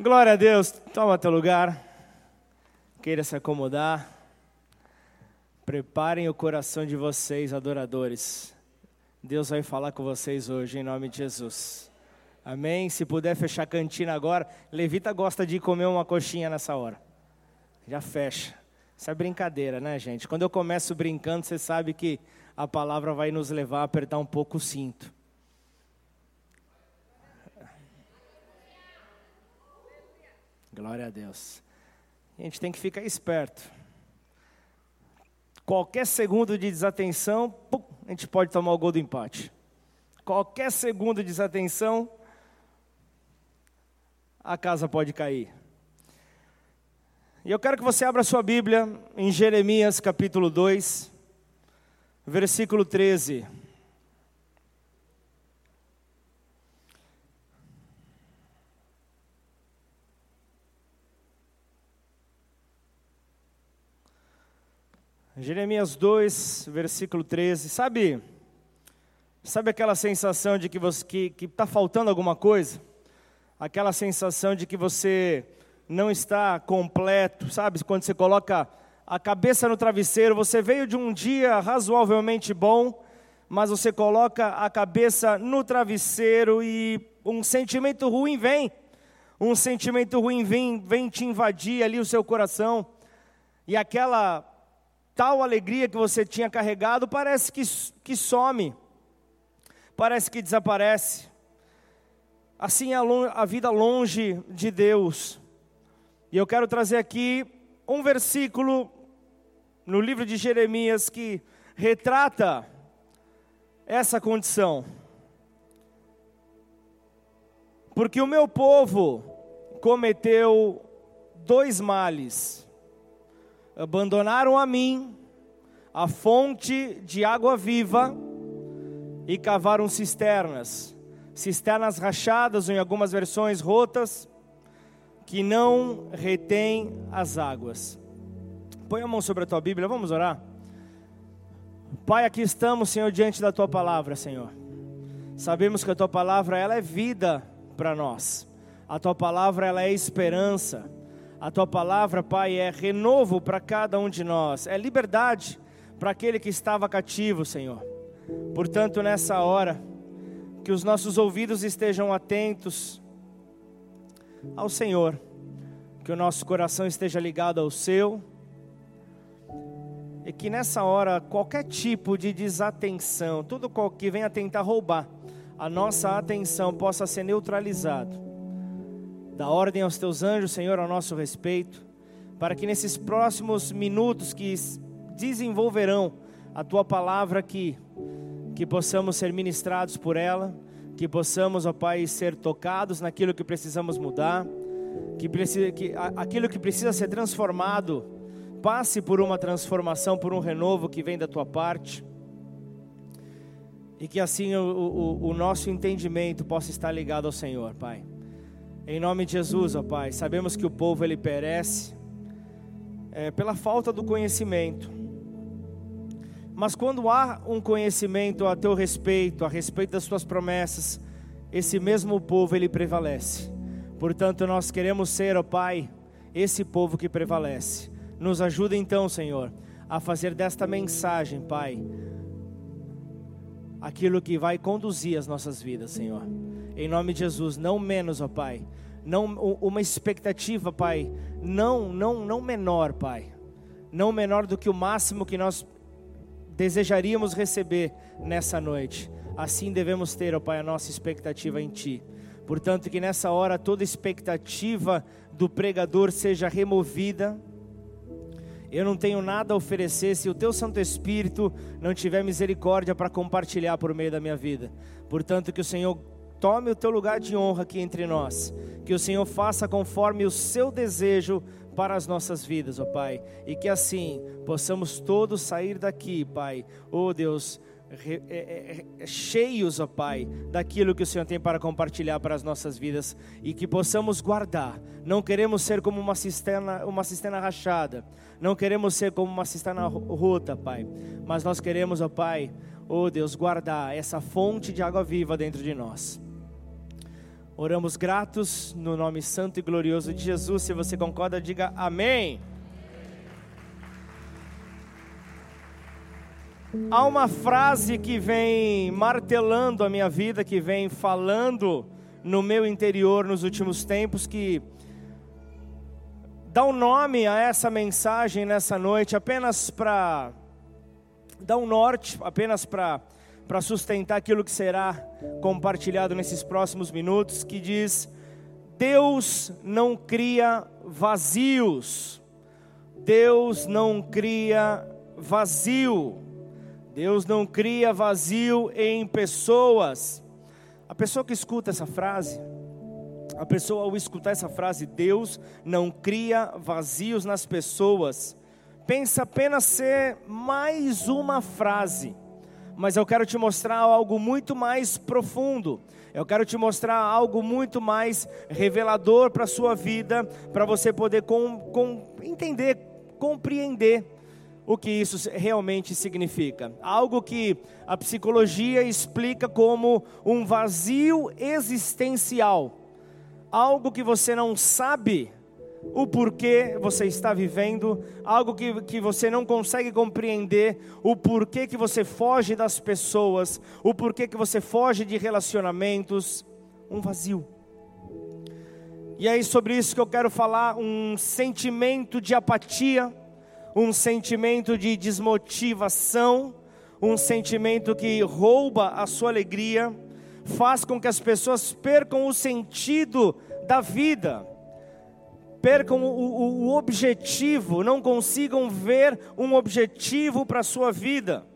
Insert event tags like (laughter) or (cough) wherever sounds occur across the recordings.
Glória a Deus. Toma teu lugar. Queira se acomodar. Preparem o coração de vocês, adoradores. Deus vai falar com vocês hoje, em nome de Jesus. Amém? Se puder fechar a cantina agora. Levita gosta de comer uma coxinha nessa hora. Já fecha. Isso é brincadeira, né, gente? Quando eu começo brincando, você sabe que a palavra vai nos levar a apertar um pouco o cinto. Glória a Deus. A gente tem que ficar esperto. Qualquer segundo de desatenção, pum, a gente pode tomar o gol do empate. Qualquer segundo de desatenção, a casa pode cair. E eu quero que você abra sua Bíblia em Jeremias capítulo 2, versículo 13. Jeremias 2, versículo 13. Sabe, sabe aquela sensação de que você que que está faltando alguma coisa? Aquela sensação de que você não está completo, sabe? Quando você coloca a cabeça no travesseiro, você veio de um dia razoavelmente bom, mas você coloca a cabeça no travesseiro e um sentimento ruim vem. Um sentimento ruim vem, vem te invadir ali o seu coração. E aquela tal alegria que você tinha carregado parece que, que some, parece que desaparece. Assim é a vida longe de Deus. E eu quero trazer aqui um versículo no livro de Jeremias que retrata essa condição. Porque o meu povo cometeu dois males abandonaram a mim, a fonte de água viva, e cavaram cisternas, cisternas rachadas, ou em algumas versões rotas, que não retém as águas. Põe a mão sobre a tua Bíblia, vamos orar. Pai, aqui estamos, Senhor, diante da tua palavra, Senhor. Sabemos que a tua palavra ela é vida para nós. A tua palavra ela é esperança. A tua palavra, Pai, é renovo para cada um de nós, é liberdade para aquele que estava cativo, Senhor. Portanto, nessa hora, que os nossos ouvidos estejam atentos ao Senhor, que o nosso coração esteja ligado ao seu, e que nessa hora qualquer tipo de desatenção, tudo que venha tentar roubar a nossa atenção possa ser neutralizado Dá ordem aos teus anjos, Senhor, ao nosso respeito, para que nesses próximos minutos que desenvolverão a tua palavra aqui, que possamos ser ministrados por ela, que possamos, ó Pai, ser tocados naquilo que precisamos mudar, que, precisa, que aquilo que precisa ser transformado passe por uma transformação, por um renovo que vem da tua parte. E que assim o, o, o nosso entendimento possa estar ligado ao Senhor, Pai. Em nome de Jesus, ó Pai, sabemos que o povo ele perece é, pela falta do conhecimento. Mas quando há um conhecimento a teu respeito, a respeito das tuas promessas, esse mesmo povo ele prevalece. Portanto, nós queremos ser, ó Pai, esse povo que prevalece. Nos ajuda então, Senhor, a fazer desta mensagem, Pai, aquilo que vai conduzir as nossas vidas, Senhor. Em nome de Jesus, não menos, ó Pai. Não uma expectativa, Pai, não, não, não menor, Pai. Não menor do que o máximo que nós desejaríamos receber nessa noite. Assim devemos ter, ó Pai, a nossa expectativa em Ti. Portanto, que nessa hora toda expectativa do pregador seja removida. Eu não tenho nada a oferecer se o Teu Santo Espírito não tiver misericórdia para compartilhar por meio da minha vida. Portanto, que o Senhor tome o teu lugar de honra aqui entre nós. Que o Senhor faça conforme o seu desejo para as nossas vidas, ó Pai. E que assim possamos todos sair daqui, Pai. Oh Deus, é, é, é, cheios, ó Pai, daquilo que o Senhor tem para compartilhar para as nossas vidas e que possamos guardar. Não queremos ser como uma cisterna, uma cisterna rachada. Não queremos ser como uma cisterna rota, Pai. Mas nós queremos, ó Pai, oh Deus, guardar essa fonte de água viva dentro de nós. Oramos gratos no nome santo e glorioso de Jesus. Se você concorda, diga amém. Há uma frase que vem martelando a minha vida, que vem falando no meu interior nos últimos tempos, que dá um nome a essa mensagem nessa noite, apenas para dar um norte, apenas para para sustentar aquilo que será compartilhado nesses próximos minutos, que diz: Deus não cria vazios. Deus não cria vazio. Deus não cria vazio em pessoas. A pessoa que escuta essa frase, a pessoa ao escutar essa frase, Deus não cria vazios nas pessoas, pensa apenas ser mais uma frase mas eu quero te mostrar algo muito mais profundo. Eu quero te mostrar algo muito mais revelador para a sua vida, para você poder com, com, entender, compreender o que isso realmente significa. Algo que a psicologia explica como um vazio existencial. Algo que você não sabe o porquê você está vivendo, algo que, que você não consegue compreender, o porquê que você foge das pessoas, o porquê que você foge de relacionamentos, um vazio. E é sobre isso que eu quero falar, um sentimento de apatia, um sentimento de desmotivação, um sentimento que rouba a sua alegria, faz com que as pessoas percam o sentido da vida percam o, o, o objetivo, não consigam ver um objetivo para a sua vida.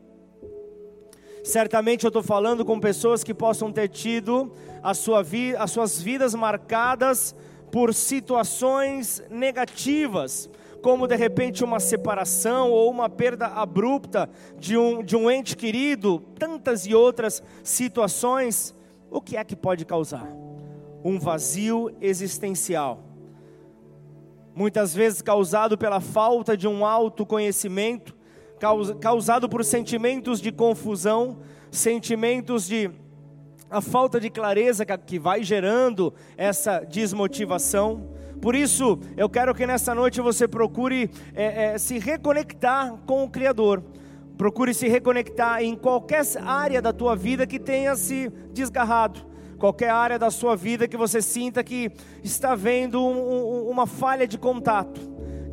Certamente eu estou falando com pessoas que possam ter tido a sua vi, as suas vidas marcadas por situações negativas, como de repente uma separação ou uma perda abrupta de um, de um ente querido, tantas e outras situações. O que é que pode causar? Um vazio existencial muitas vezes causado pela falta de um autoconhecimento, causado por sentimentos de confusão, sentimentos de a falta de clareza que vai gerando essa desmotivação. Por isso, eu quero que nessa noite você procure é, é, se reconectar com o Criador. Procure se reconectar em qualquer área da tua vida que tenha se desgarrado. Qualquer área da sua vida que você sinta que está vendo um, um, uma falha de contato,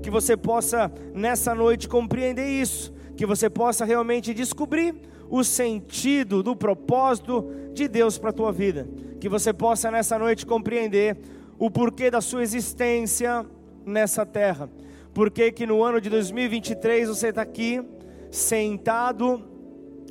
que você possa nessa noite compreender isso, que você possa realmente descobrir o sentido do propósito de Deus para a tua vida, que você possa nessa noite compreender o porquê da sua existência nessa terra, porque que no ano de 2023 você está aqui sentado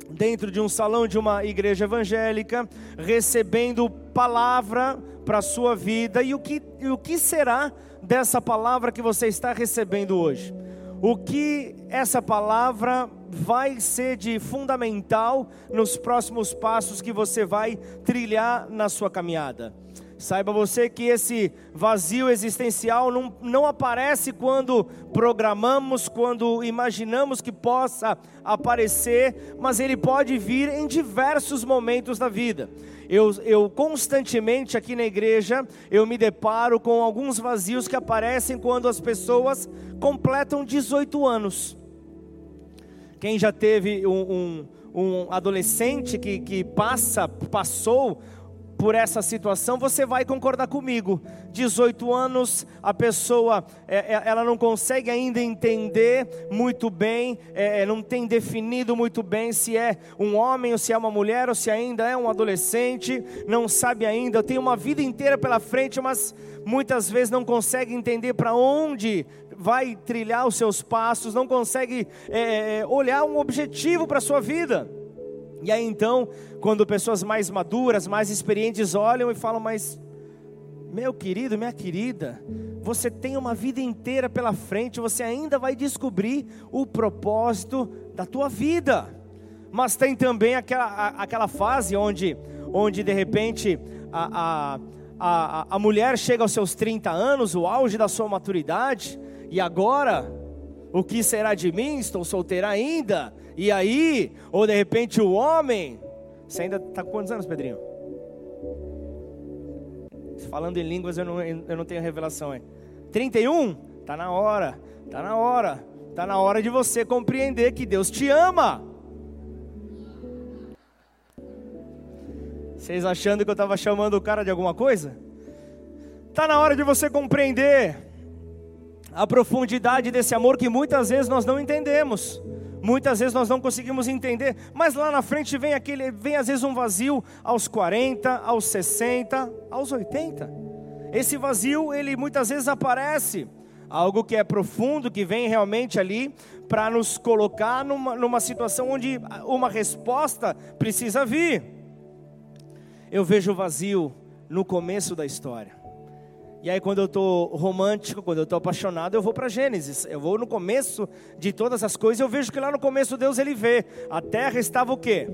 dentro de um salão de uma igreja evangélica, recebendo palavra para a sua vida. E o, que, e o que será dessa palavra que você está recebendo hoje? O que essa palavra vai ser de fundamental nos próximos passos que você vai trilhar na sua caminhada? Saiba você que esse vazio existencial não, não aparece quando programamos, quando imaginamos que possa aparecer, mas ele pode vir em diversos momentos da vida. Eu, eu constantemente aqui na igreja, eu me deparo com alguns vazios que aparecem quando as pessoas completam 18 anos. Quem já teve um, um, um adolescente que, que passa, passou por essa situação, você vai concordar comigo. 18 anos, a pessoa é, é, ela não consegue ainda entender muito bem, é, não tem definido muito bem se é um homem ou se é uma mulher ou se ainda é um adolescente, não sabe ainda, tem uma vida inteira pela frente, mas muitas vezes não consegue entender para onde vai trilhar os seus passos, não consegue é, olhar um objetivo para a sua vida. E aí então, quando pessoas mais maduras, mais experientes olham e falam, mas meu querido, minha querida, você tem uma vida inteira pela frente, você ainda vai descobrir o propósito da tua vida. Mas tem também aquela, aquela fase onde, onde de repente a, a, a, a mulher chega aos seus 30 anos, o auge da sua maturidade, e agora, o que será de mim? Estou solteira ainda e aí, ou de repente o homem, você ainda está com quantos anos, Pedrinho? Falando em línguas, eu não, eu não tenho revelação. Hein? 31? Tá na hora, tá na hora, tá na hora de você compreender que Deus te ama. Vocês achando que eu estava chamando o cara de alguma coisa? Tá na hora de você compreender a profundidade desse amor que muitas vezes nós não entendemos. Muitas vezes nós não conseguimos entender, mas lá na frente vem aquele, vem às vezes um vazio aos 40, aos 60, aos 80. Esse vazio, ele muitas vezes aparece, algo que é profundo, que vem realmente ali para nos colocar numa, numa situação onde uma resposta precisa vir. Eu vejo o vazio no começo da história. E aí, quando eu estou romântico, quando eu estou apaixonado, eu vou para Gênesis. Eu vou no começo de todas as coisas. Eu vejo que lá no começo Deus ele vê. A terra estava o quê?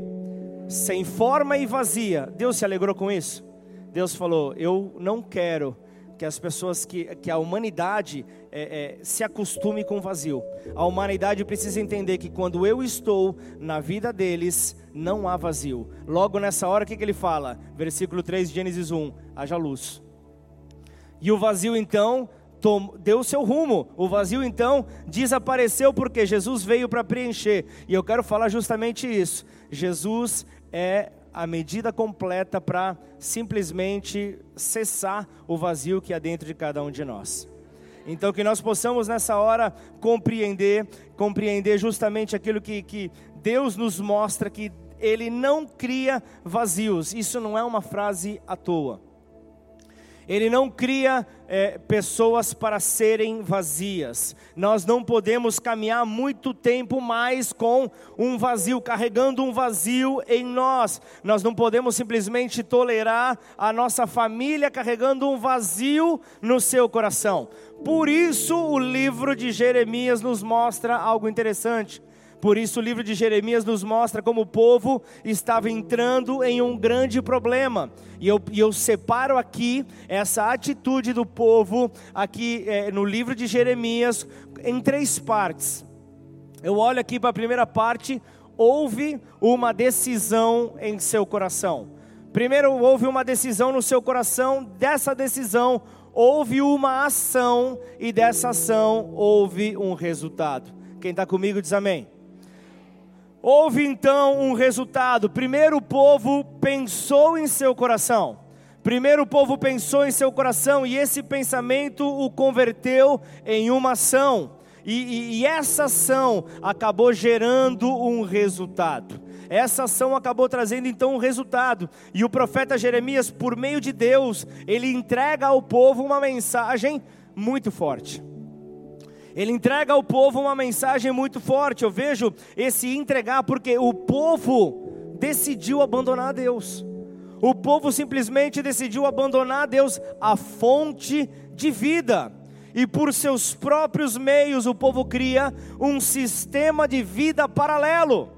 Sem forma e vazia. Deus se alegrou com isso? Deus falou: Eu não quero que as pessoas, que, que a humanidade é, é, se acostume com o vazio. A humanidade precisa entender que quando eu estou na vida deles, não há vazio. Logo nessa hora, o que, que ele fala? Versículo 3 de Gênesis 1: haja luz. E o vazio então deu seu rumo. O vazio então desapareceu porque Jesus veio para preencher. E eu quero falar justamente isso. Jesus é a medida completa para simplesmente cessar o vazio que há dentro de cada um de nós. Então que nós possamos nessa hora compreender, compreender justamente aquilo que, que Deus nos mostra que Ele não cria vazios. Isso não é uma frase à toa. Ele não cria é, pessoas para serem vazias. Nós não podemos caminhar muito tempo mais com um vazio, carregando um vazio em nós. Nós não podemos simplesmente tolerar a nossa família carregando um vazio no seu coração. Por isso, o livro de Jeremias nos mostra algo interessante. Por isso, o livro de Jeremias nos mostra como o povo estava entrando em um grande problema. E eu, e eu separo aqui essa atitude do povo, aqui é, no livro de Jeremias, em três partes. Eu olho aqui para a primeira parte: houve uma decisão em seu coração. Primeiro, houve uma decisão no seu coração, dessa decisão houve uma ação, e dessa ação houve um resultado. Quem está comigo diz amém. Houve então um resultado. Primeiro o povo pensou em seu coração. Primeiro o povo pensou em seu coração e esse pensamento o converteu em uma ação. E, e, e, essa ação acabou gerando um resultado. Essa ação acabou trazendo então um resultado. E o profeta Jeremias, por meio de Deus, ele entrega ao povo uma mensagem muito forte. Ele entrega ao povo uma mensagem muito forte. Eu vejo esse entregar porque o povo decidiu abandonar Deus. O povo simplesmente decidiu abandonar Deus, a fonte de vida. E por seus próprios meios o povo cria um sistema de vida paralelo.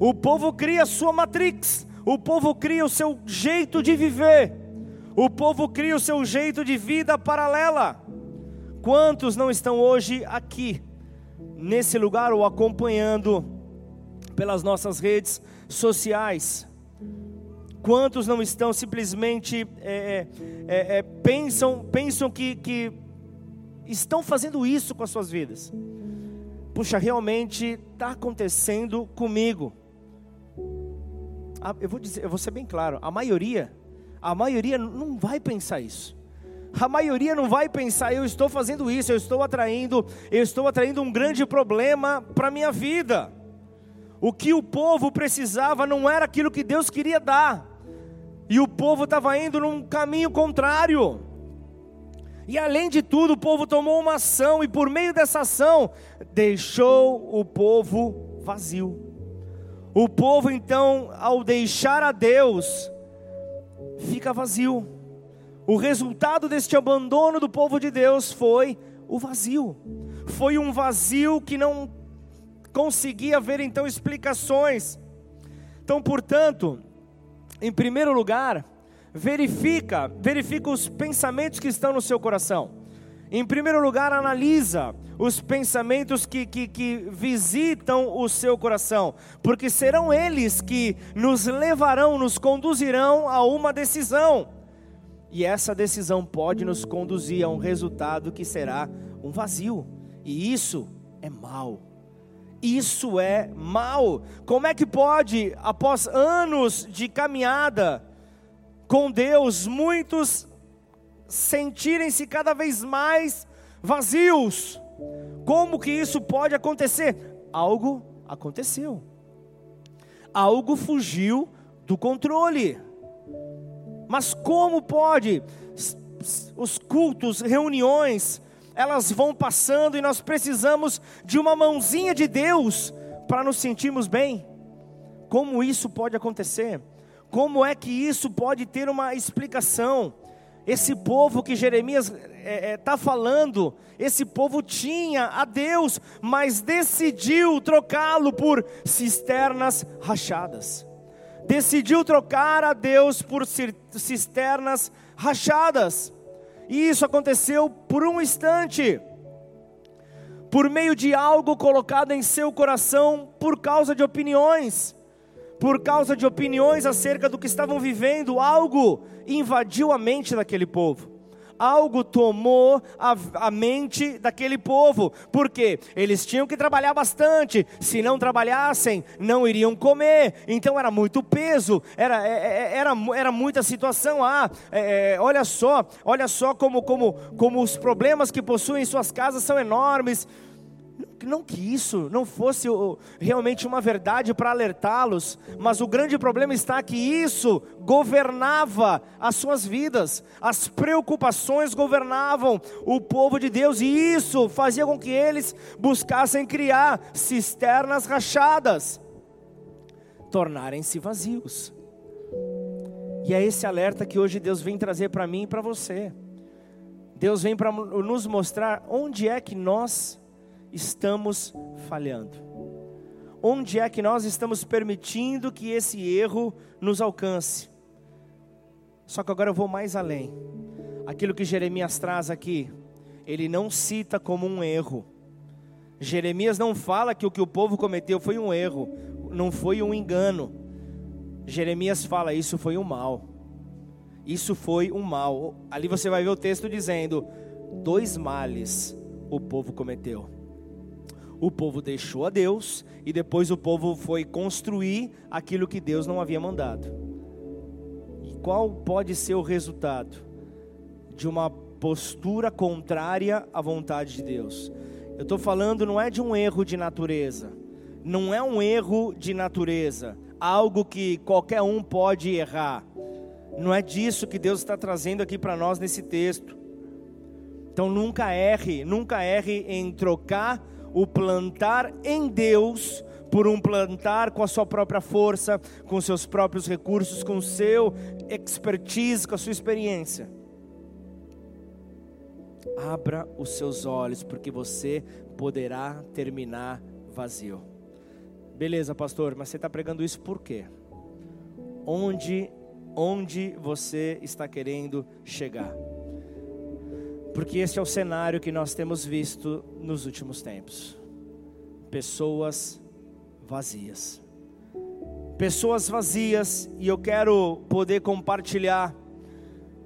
O povo cria sua matrix, o povo cria o seu jeito de viver. O povo cria o seu jeito de vida paralela. Quantos não estão hoje aqui, nesse lugar, ou acompanhando pelas nossas redes sociais? Quantos não estão simplesmente é, é, é, é, pensam, pensam que, que estão fazendo isso com as suas vidas? Puxa, realmente está acontecendo comigo. eu vou dizer, eu vou ser bem claro, a maioria, a maioria não vai pensar isso. A maioria não vai pensar, eu estou fazendo isso, eu estou atraindo, eu estou atraindo um grande problema para a minha vida. O que o povo precisava não era aquilo que Deus queria dar. E o povo estava indo num caminho contrário. E além de tudo, o povo tomou uma ação, e por meio dessa ação, deixou o povo vazio. O povo, então, ao deixar a Deus, fica vazio. O resultado deste abandono do povo de Deus foi o vazio. Foi um vazio que não conseguia ver então explicações. Então, portanto, em primeiro lugar, verifica, verifica os pensamentos que estão no seu coração. Em primeiro lugar, analisa os pensamentos que, que, que, visitam o seu coração, porque serão eles que nos levarão, nos conduzirão a uma decisão. E essa decisão pode nos conduzir a um resultado que será um vazio. E isso é mal. Isso é mal. Como é que pode, após anos de caminhada com Deus, muitos sentirem-se cada vez mais vazios? Como que isso pode acontecer? Algo aconteceu. Algo fugiu do controle. Mas como pode? Os cultos, reuniões, elas vão passando e nós precisamos de uma mãozinha de Deus para nos sentirmos bem. Como isso pode acontecer? Como é que isso pode ter uma explicação? Esse povo que Jeremias está é, é, tá falando, esse povo tinha a Deus, mas decidiu trocá-lo por cisternas rachadas. Decidiu trocar a Deus por cisternas rachadas. E isso aconteceu por um instante, por meio de algo colocado em seu coração por causa de opiniões por causa de opiniões acerca do que estavam vivendo, algo invadiu a mente daquele povo. Algo tomou a, a mente daquele povo, porque eles tinham que trabalhar bastante, se não trabalhassem, não iriam comer, então era muito peso, era, é, é, é, era, era muita situação. Ah, é, olha só, olha só como, como, como os problemas que possuem em suas casas são enormes não que isso não fosse realmente uma verdade para alertá-los, mas o grande problema está que isso governava as suas vidas, as preocupações governavam o povo de Deus, e isso fazia com que eles buscassem criar cisternas rachadas, tornarem-se vazios. E é esse alerta que hoje Deus vem trazer para mim e para você. Deus vem para nos mostrar onde é que nós estamos falhando? Onde é que nós estamos permitindo que esse erro nos alcance? Só que agora eu vou mais além. Aquilo que Jeremias traz aqui, ele não cita como um erro. Jeremias não fala que o que o povo cometeu foi um erro, não foi um engano. Jeremias fala isso foi um mal. Isso foi um mal. Ali você vai ver o texto dizendo: dois males o povo cometeu o povo deixou a Deus e depois o povo foi construir aquilo que Deus não havia mandado. E qual pode ser o resultado de uma postura contrária à vontade de Deus? Eu estou falando não é de um erro de natureza, não é um erro de natureza, algo que qualquer um pode errar. Não é disso que Deus está trazendo aqui para nós nesse texto. Então nunca erre, nunca erre em trocar o plantar em Deus por um plantar com a sua própria força, com seus próprios recursos, com seu expertise, com a sua experiência. Abra os seus olhos, porque você poderá terminar vazio. Beleza, pastor, mas você está pregando isso por quê? Onde, onde você está querendo chegar? Porque esse é o cenário que nós temos visto nos últimos tempos. Pessoas vazias. Pessoas vazias, e eu quero poder compartilhar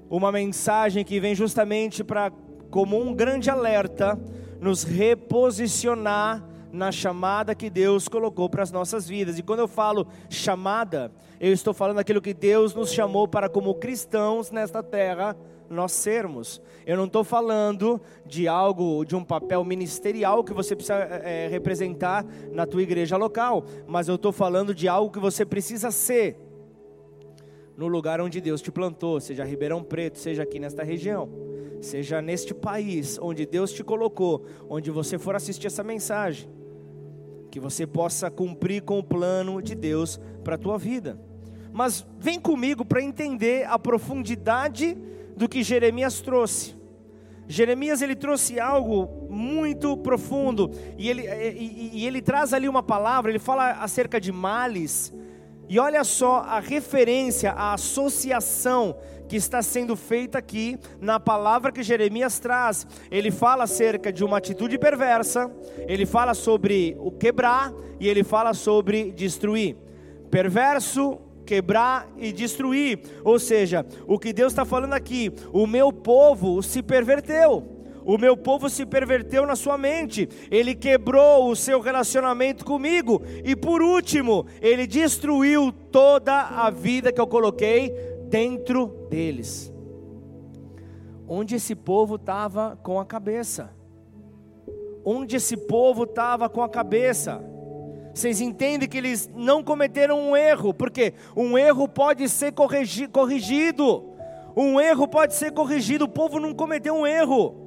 uma mensagem que vem justamente para, como um grande alerta, nos reposicionar na chamada que Deus colocou para as nossas vidas. E quando eu falo chamada, eu estou falando aquilo que Deus nos chamou para, como cristãos nesta terra, nós sermos. Eu não estou falando de algo, de um papel ministerial que você precisa é, representar na tua igreja local, mas eu estou falando de algo que você precisa ser no lugar onde Deus te plantou, seja Ribeirão Preto, seja aqui nesta região, seja neste país onde Deus te colocou, onde você for assistir essa mensagem, que você possa cumprir com o plano de Deus para a tua vida. Mas vem comigo para entender a profundidade do que Jeremias trouxe. Jeremias ele trouxe algo muito profundo e ele, e, e ele traz ali uma palavra, ele fala acerca de males. E olha só a referência, a associação que está sendo feita aqui na palavra que Jeremias traz. Ele fala acerca de uma atitude perversa, ele fala sobre o quebrar e ele fala sobre destruir. Perverso, quebrar e destruir. Ou seja, o que Deus está falando aqui, o meu povo se perverteu. O meu povo se perverteu na sua mente, ele quebrou o seu relacionamento comigo, e por último, ele destruiu toda a vida que eu coloquei dentro deles. Onde esse povo estava com a cabeça? Onde esse povo estava com a cabeça? Vocês entendem que eles não cometeram um erro, porque um erro pode ser corrigi corrigido. Um erro pode ser corrigido, o povo não cometeu um erro.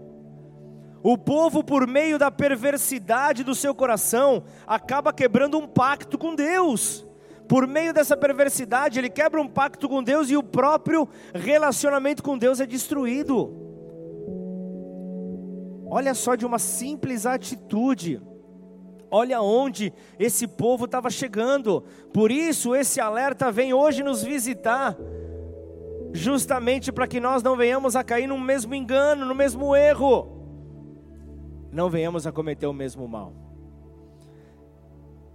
O povo, por meio da perversidade do seu coração, acaba quebrando um pacto com Deus. Por meio dessa perversidade, ele quebra um pacto com Deus e o próprio relacionamento com Deus é destruído. Olha só de uma simples atitude. Olha onde esse povo estava chegando. Por isso, esse alerta vem hoje nos visitar, justamente para que nós não venhamos a cair no mesmo engano, no mesmo erro não venhamos a cometer o mesmo mal.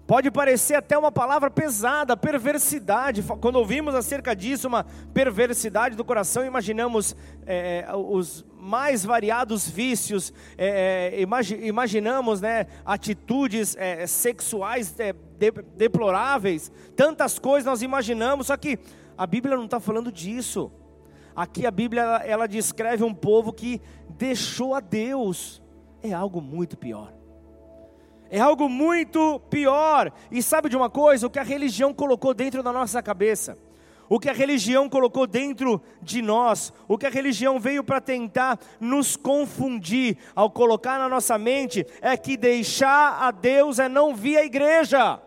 Pode parecer até uma palavra pesada, perversidade. Quando ouvimos acerca disso, uma perversidade do coração, imaginamos é, os mais variados vícios, é, é imaginamos né, atitudes é, sexuais é, de, deploráveis, tantas coisas nós imaginamos, só que a Bíblia não está falando disso. Aqui a Bíblia ela, ela descreve um povo que deixou a Deus é algo muito pior. É algo muito pior. E sabe de uma coisa? O que a religião colocou dentro da nossa cabeça, o que a religião colocou dentro de nós, o que a religião veio para tentar nos confundir ao colocar na nossa mente é que deixar a Deus é não vir à igreja.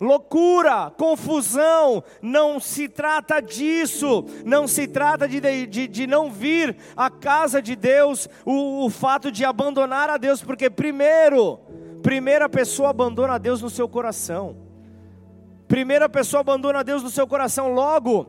Loucura, confusão, não se trata disso, não se trata de, de, de não vir à casa de Deus, o, o fato de abandonar a Deus, porque primeiro, primeira pessoa abandona a Deus no seu coração, primeira pessoa abandona Deus no seu coração, logo,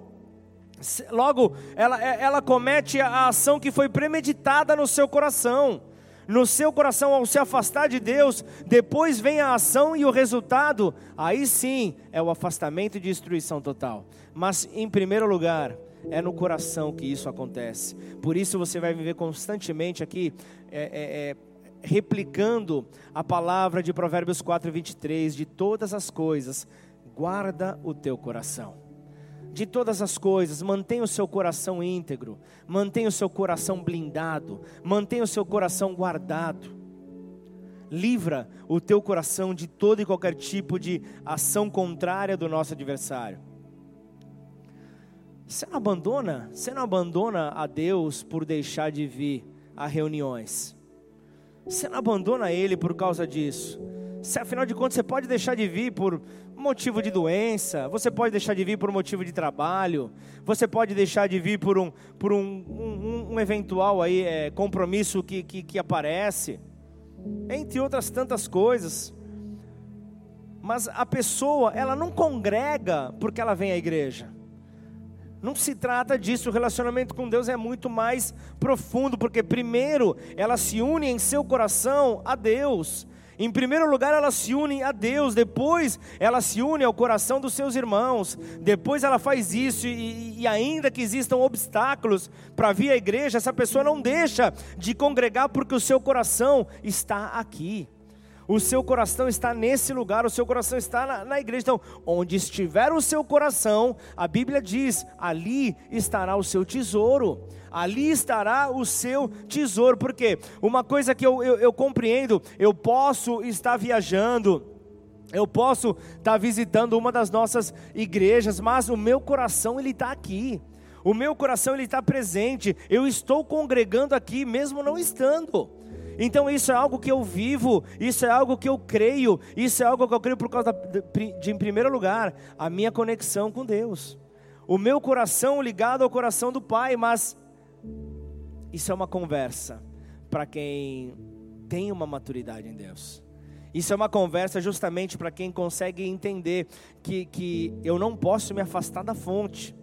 logo ela, ela comete a ação que foi premeditada no seu coração, no seu coração ao se afastar de Deus, depois vem a ação e o resultado, aí sim é o afastamento e destruição total. Mas em primeiro lugar, é no coração que isso acontece. Por isso você vai viver constantemente aqui é, é, é, replicando a palavra de Provérbios 4, 23, de todas as coisas, guarda o teu coração de todas as coisas, mantenha o seu coração íntegro, mantenha o seu coração blindado, mantenha o seu coração guardado. Livra o teu coração de todo e qualquer tipo de ação contrária do nosso adversário. Você não abandona, você não abandona a Deus por deixar de vir a reuniões. Você não abandona Ele por causa disso. Se afinal de contas você pode deixar de vir por motivo de doença, você pode deixar de vir por motivo de trabalho, você pode deixar de vir por um, por um, um, um eventual aí, é, compromisso que, que, que aparece, entre outras tantas coisas. Mas a pessoa, ela não congrega porque ela vem à igreja. Não se trata disso, o relacionamento com Deus é muito mais profundo, porque primeiro ela se une em seu coração a Deus, em primeiro lugar, ela se une a Deus, depois ela se une ao coração dos seus irmãos, depois ela faz isso, e, e ainda que existam obstáculos para vir à igreja, essa pessoa não deixa de congregar porque o seu coração está aqui. O seu coração está nesse lugar, o seu coração está na, na, igreja. Então, onde estiver o seu coração, a Bíblia diz: ali estará o seu tesouro ali estará o seu tesouro. Porque uma coisa que eu, eu, eu compreendo, eu posso estar viajando, eu posso estar visitando uma das nossas igrejas, mas o meu coração ele está aqui. O meu coração ele está presente. Eu estou congregando aqui, mesmo não estando. Então isso é algo que eu vivo, isso é algo que eu creio, isso é algo que eu creio por causa de, de em primeiro lugar, a minha conexão com Deus. O meu coração ligado ao coração do Pai, mas isso é uma conversa para quem tem uma maturidade em Deus. Isso é uma conversa justamente para quem consegue entender que, que eu não posso me afastar da fonte,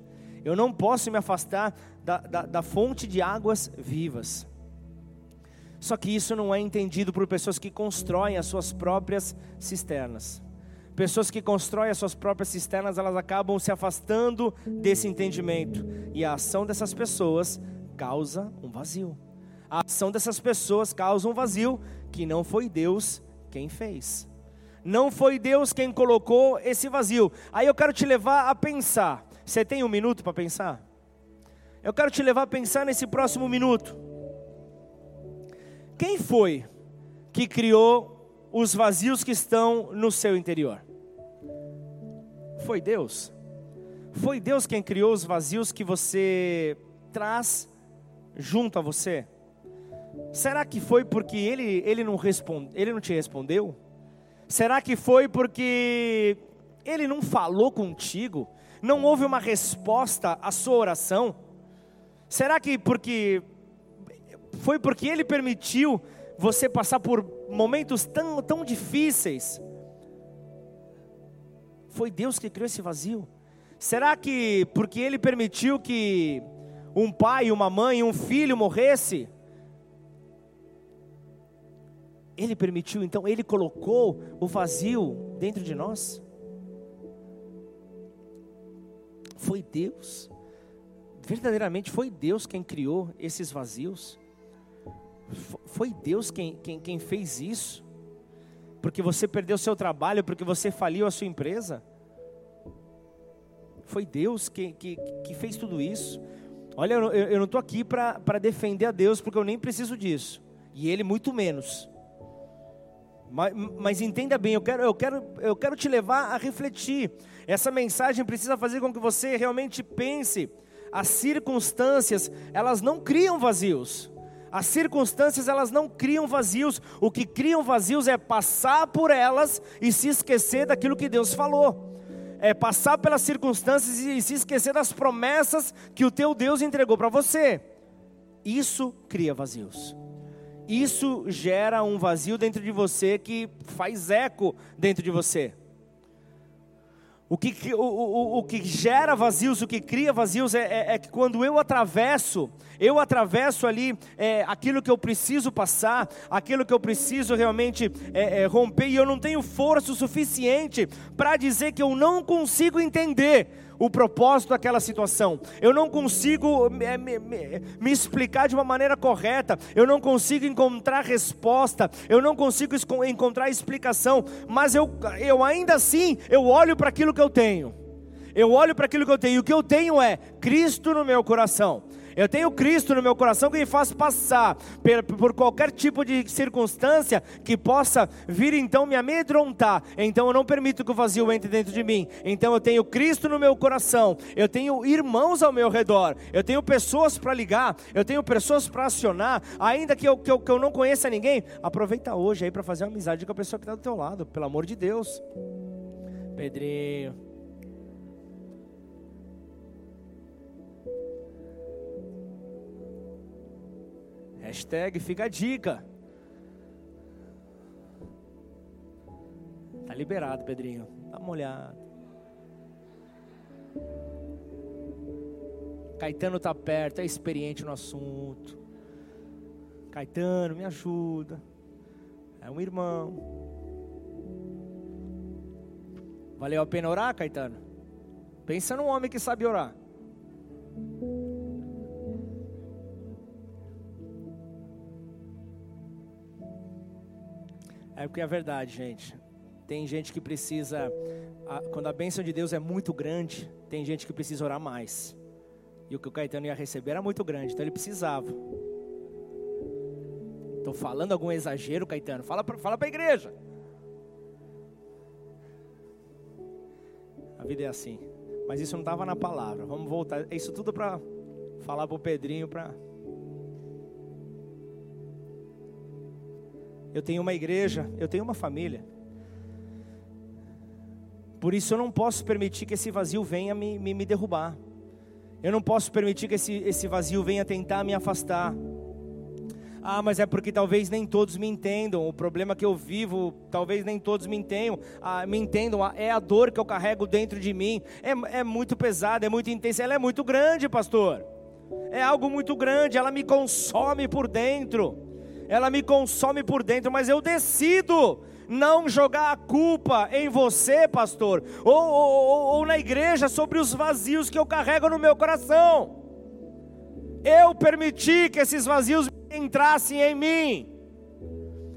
eu não posso me afastar da, da, da fonte de águas vivas. Só que isso não é entendido por pessoas que constroem as suas próprias cisternas, Pessoas que constroem as suas próprias cisternas, elas acabam se afastando desse entendimento. E a ação dessas pessoas causa um vazio. A ação dessas pessoas causa um vazio que não foi Deus quem fez. Não foi Deus quem colocou esse vazio. Aí eu quero te levar a pensar. Você tem um minuto para pensar? Eu quero te levar a pensar nesse próximo minuto. Quem foi que criou os vazios que estão no seu interior? Foi Deus. Foi Deus quem criou os vazios que você traz junto a você? Será que foi porque ele, ele, não, responde, ele não te respondeu? Será que foi porque ele não falou contigo? Não houve uma resposta à sua oração? Será que porque foi porque ele permitiu você passar por momentos tão, tão difíceis? Foi Deus que criou esse vazio? Será que porque ele permitiu que um pai, uma mãe, um filho morresse? Ele permitiu, então ele colocou o vazio dentro de nós. Foi Deus, verdadeiramente foi Deus quem criou esses vazios. Foi Deus quem, quem, quem fez isso, porque você perdeu seu trabalho, porque você faliu a sua empresa. Foi Deus que, que, que fez tudo isso. Olha, eu, eu não estou aqui para defender a Deus, porque eu nem preciso disso, e Ele muito menos. Mas, mas, entenda bem, eu quero, eu, quero, eu quero te levar a refletir. Essa mensagem precisa fazer com que você realmente pense. As circunstâncias, elas não criam vazios. As circunstâncias, elas não criam vazios. O que criam vazios é passar por elas e se esquecer daquilo que Deus falou é, passar pelas circunstâncias e se esquecer das promessas que o teu Deus entregou para você. Isso cria vazios. Isso gera um vazio dentro de você que faz eco dentro de você. O que, o, o, o que gera vazios, o que cria vazios é, é, é que quando eu atravesso, eu atravesso ali é, aquilo que eu preciso passar, aquilo que eu preciso realmente é, é romper, e eu não tenho força o suficiente para dizer que eu não consigo entender o propósito daquela situação. Eu não consigo me, me, me, explicar de uma maneira correta, eu não consigo encontrar resposta, eu não consigo encontrar explicação, mas eu, eu ainda assim, eu olho para aquilo que eu tenho. Eu olho para aquilo que eu tenho, e o que eu tenho é Cristo no meu coração. Eu tenho Cristo no meu coração que me faz passar por qualquer tipo de circunstância que possa vir então me amedrontar. Então eu não permito que o vazio entre dentro de mim. Então eu tenho Cristo no meu coração. Eu tenho irmãos ao meu redor. Eu tenho pessoas para ligar. Eu tenho pessoas para acionar. Ainda que eu, que, eu, que eu não conheça ninguém, aproveita hoje aí para fazer uma amizade com a pessoa que está do teu lado. Pelo amor de Deus. Pedrinho. Hashtag fica a dica. Tá liberado, Pedrinho. Dá uma olhada. Caetano tá perto, é experiente no assunto. Caetano, me ajuda. É um irmão. Valeu a pena orar, Caetano? Pensa num homem que sabe orar. É porque é verdade, gente. Tem gente que precisa, quando a bênção de Deus é muito grande, tem gente que precisa orar mais. E o que o Caetano ia receber era muito grande, então ele precisava. Estou falando algum exagero, Caetano? Fala para fala a igreja. A vida é assim. Mas isso não estava na palavra. Vamos voltar. Isso tudo para falar para o Pedrinho, para eu tenho uma igreja, eu tenho uma família. Por isso eu não posso permitir que esse vazio venha me, me, me derrubar. Eu não posso permitir que esse, esse vazio venha tentar me afastar. Ah, mas é porque talvez nem todos me entendam. O problema que eu vivo, talvez nem todos me entendam. Ah, me entendam. Ah, é a dor que eu carrego dentro de mim. É, é muito pesada, é muito intensa. Ela é muito grande, pastor. É algo muito grande. Ela me consome por dentro ela me consome por dentro, mas eu decido não jogar a culpa em você, pastor, ou, ou, ou, na igreja sobre os vazios que eu carrego no meu coração. Eu permiti que esses vazios entrassem em mim.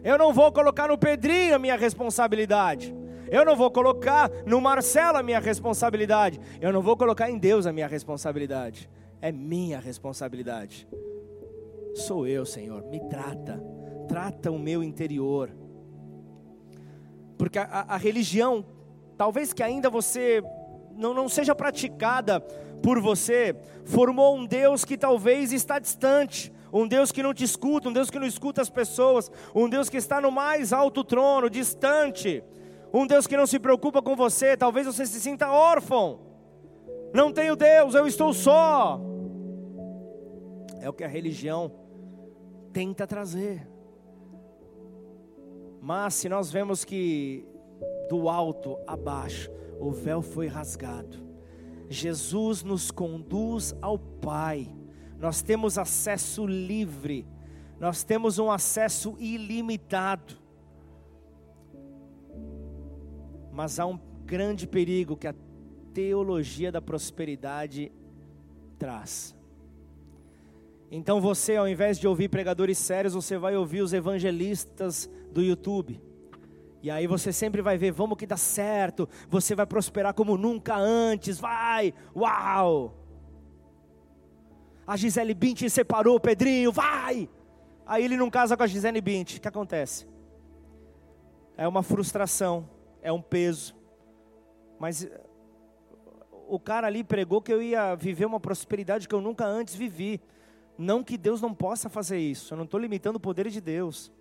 Eu não vou colocar no Pedrinho a minha responsabilidade. Eu não vou colocar no Marcelo a minha responsabilidade. Eu não vou colocar em Deus a minha responsabilidade. É minha responsabilidade. Sou eu, Senhor. Me trata. Trata o meu interior. Porque a, a religião, talvez que ainda você não, não seja praticada por você, formou um Deus que talvez está distante, um Deus que não te escuta, um Deus que não escuta as pessoas, um Deus que está no mais alto trono, distante, um Deus que não se preocupa com você, talvez você se sinta órfão, não tenho Deus, eu estou só. É o que a religião tenta trazer. Mas se nós vemos que do alto a baixo o véu foi rasgado, Jesus nos conduz ao Pai, nós temos acesso livre, nós temos um acesso ilimitado. Mas há um grande perigo que a teologia da prosperidade traz. Então você, ao invés de ouvir pregadores sérios, você vai ouvir os evangelistas do YouTube. E aí você sempre vai ver, vamos que dá certo, você vai prosperar como nunca antes, vai, uau! A Gisele Bint separou, Pedrinho, vai! Aí ele não casa com a Gisele Bint, o que acontece? É uma frustração, é um peso. Mas o cara ali pregou que eu ia viver uma prosperidade que eu nunca antes vivi. Não que Deus não possa fazer isso, eu não estou limitando o poder de Deus.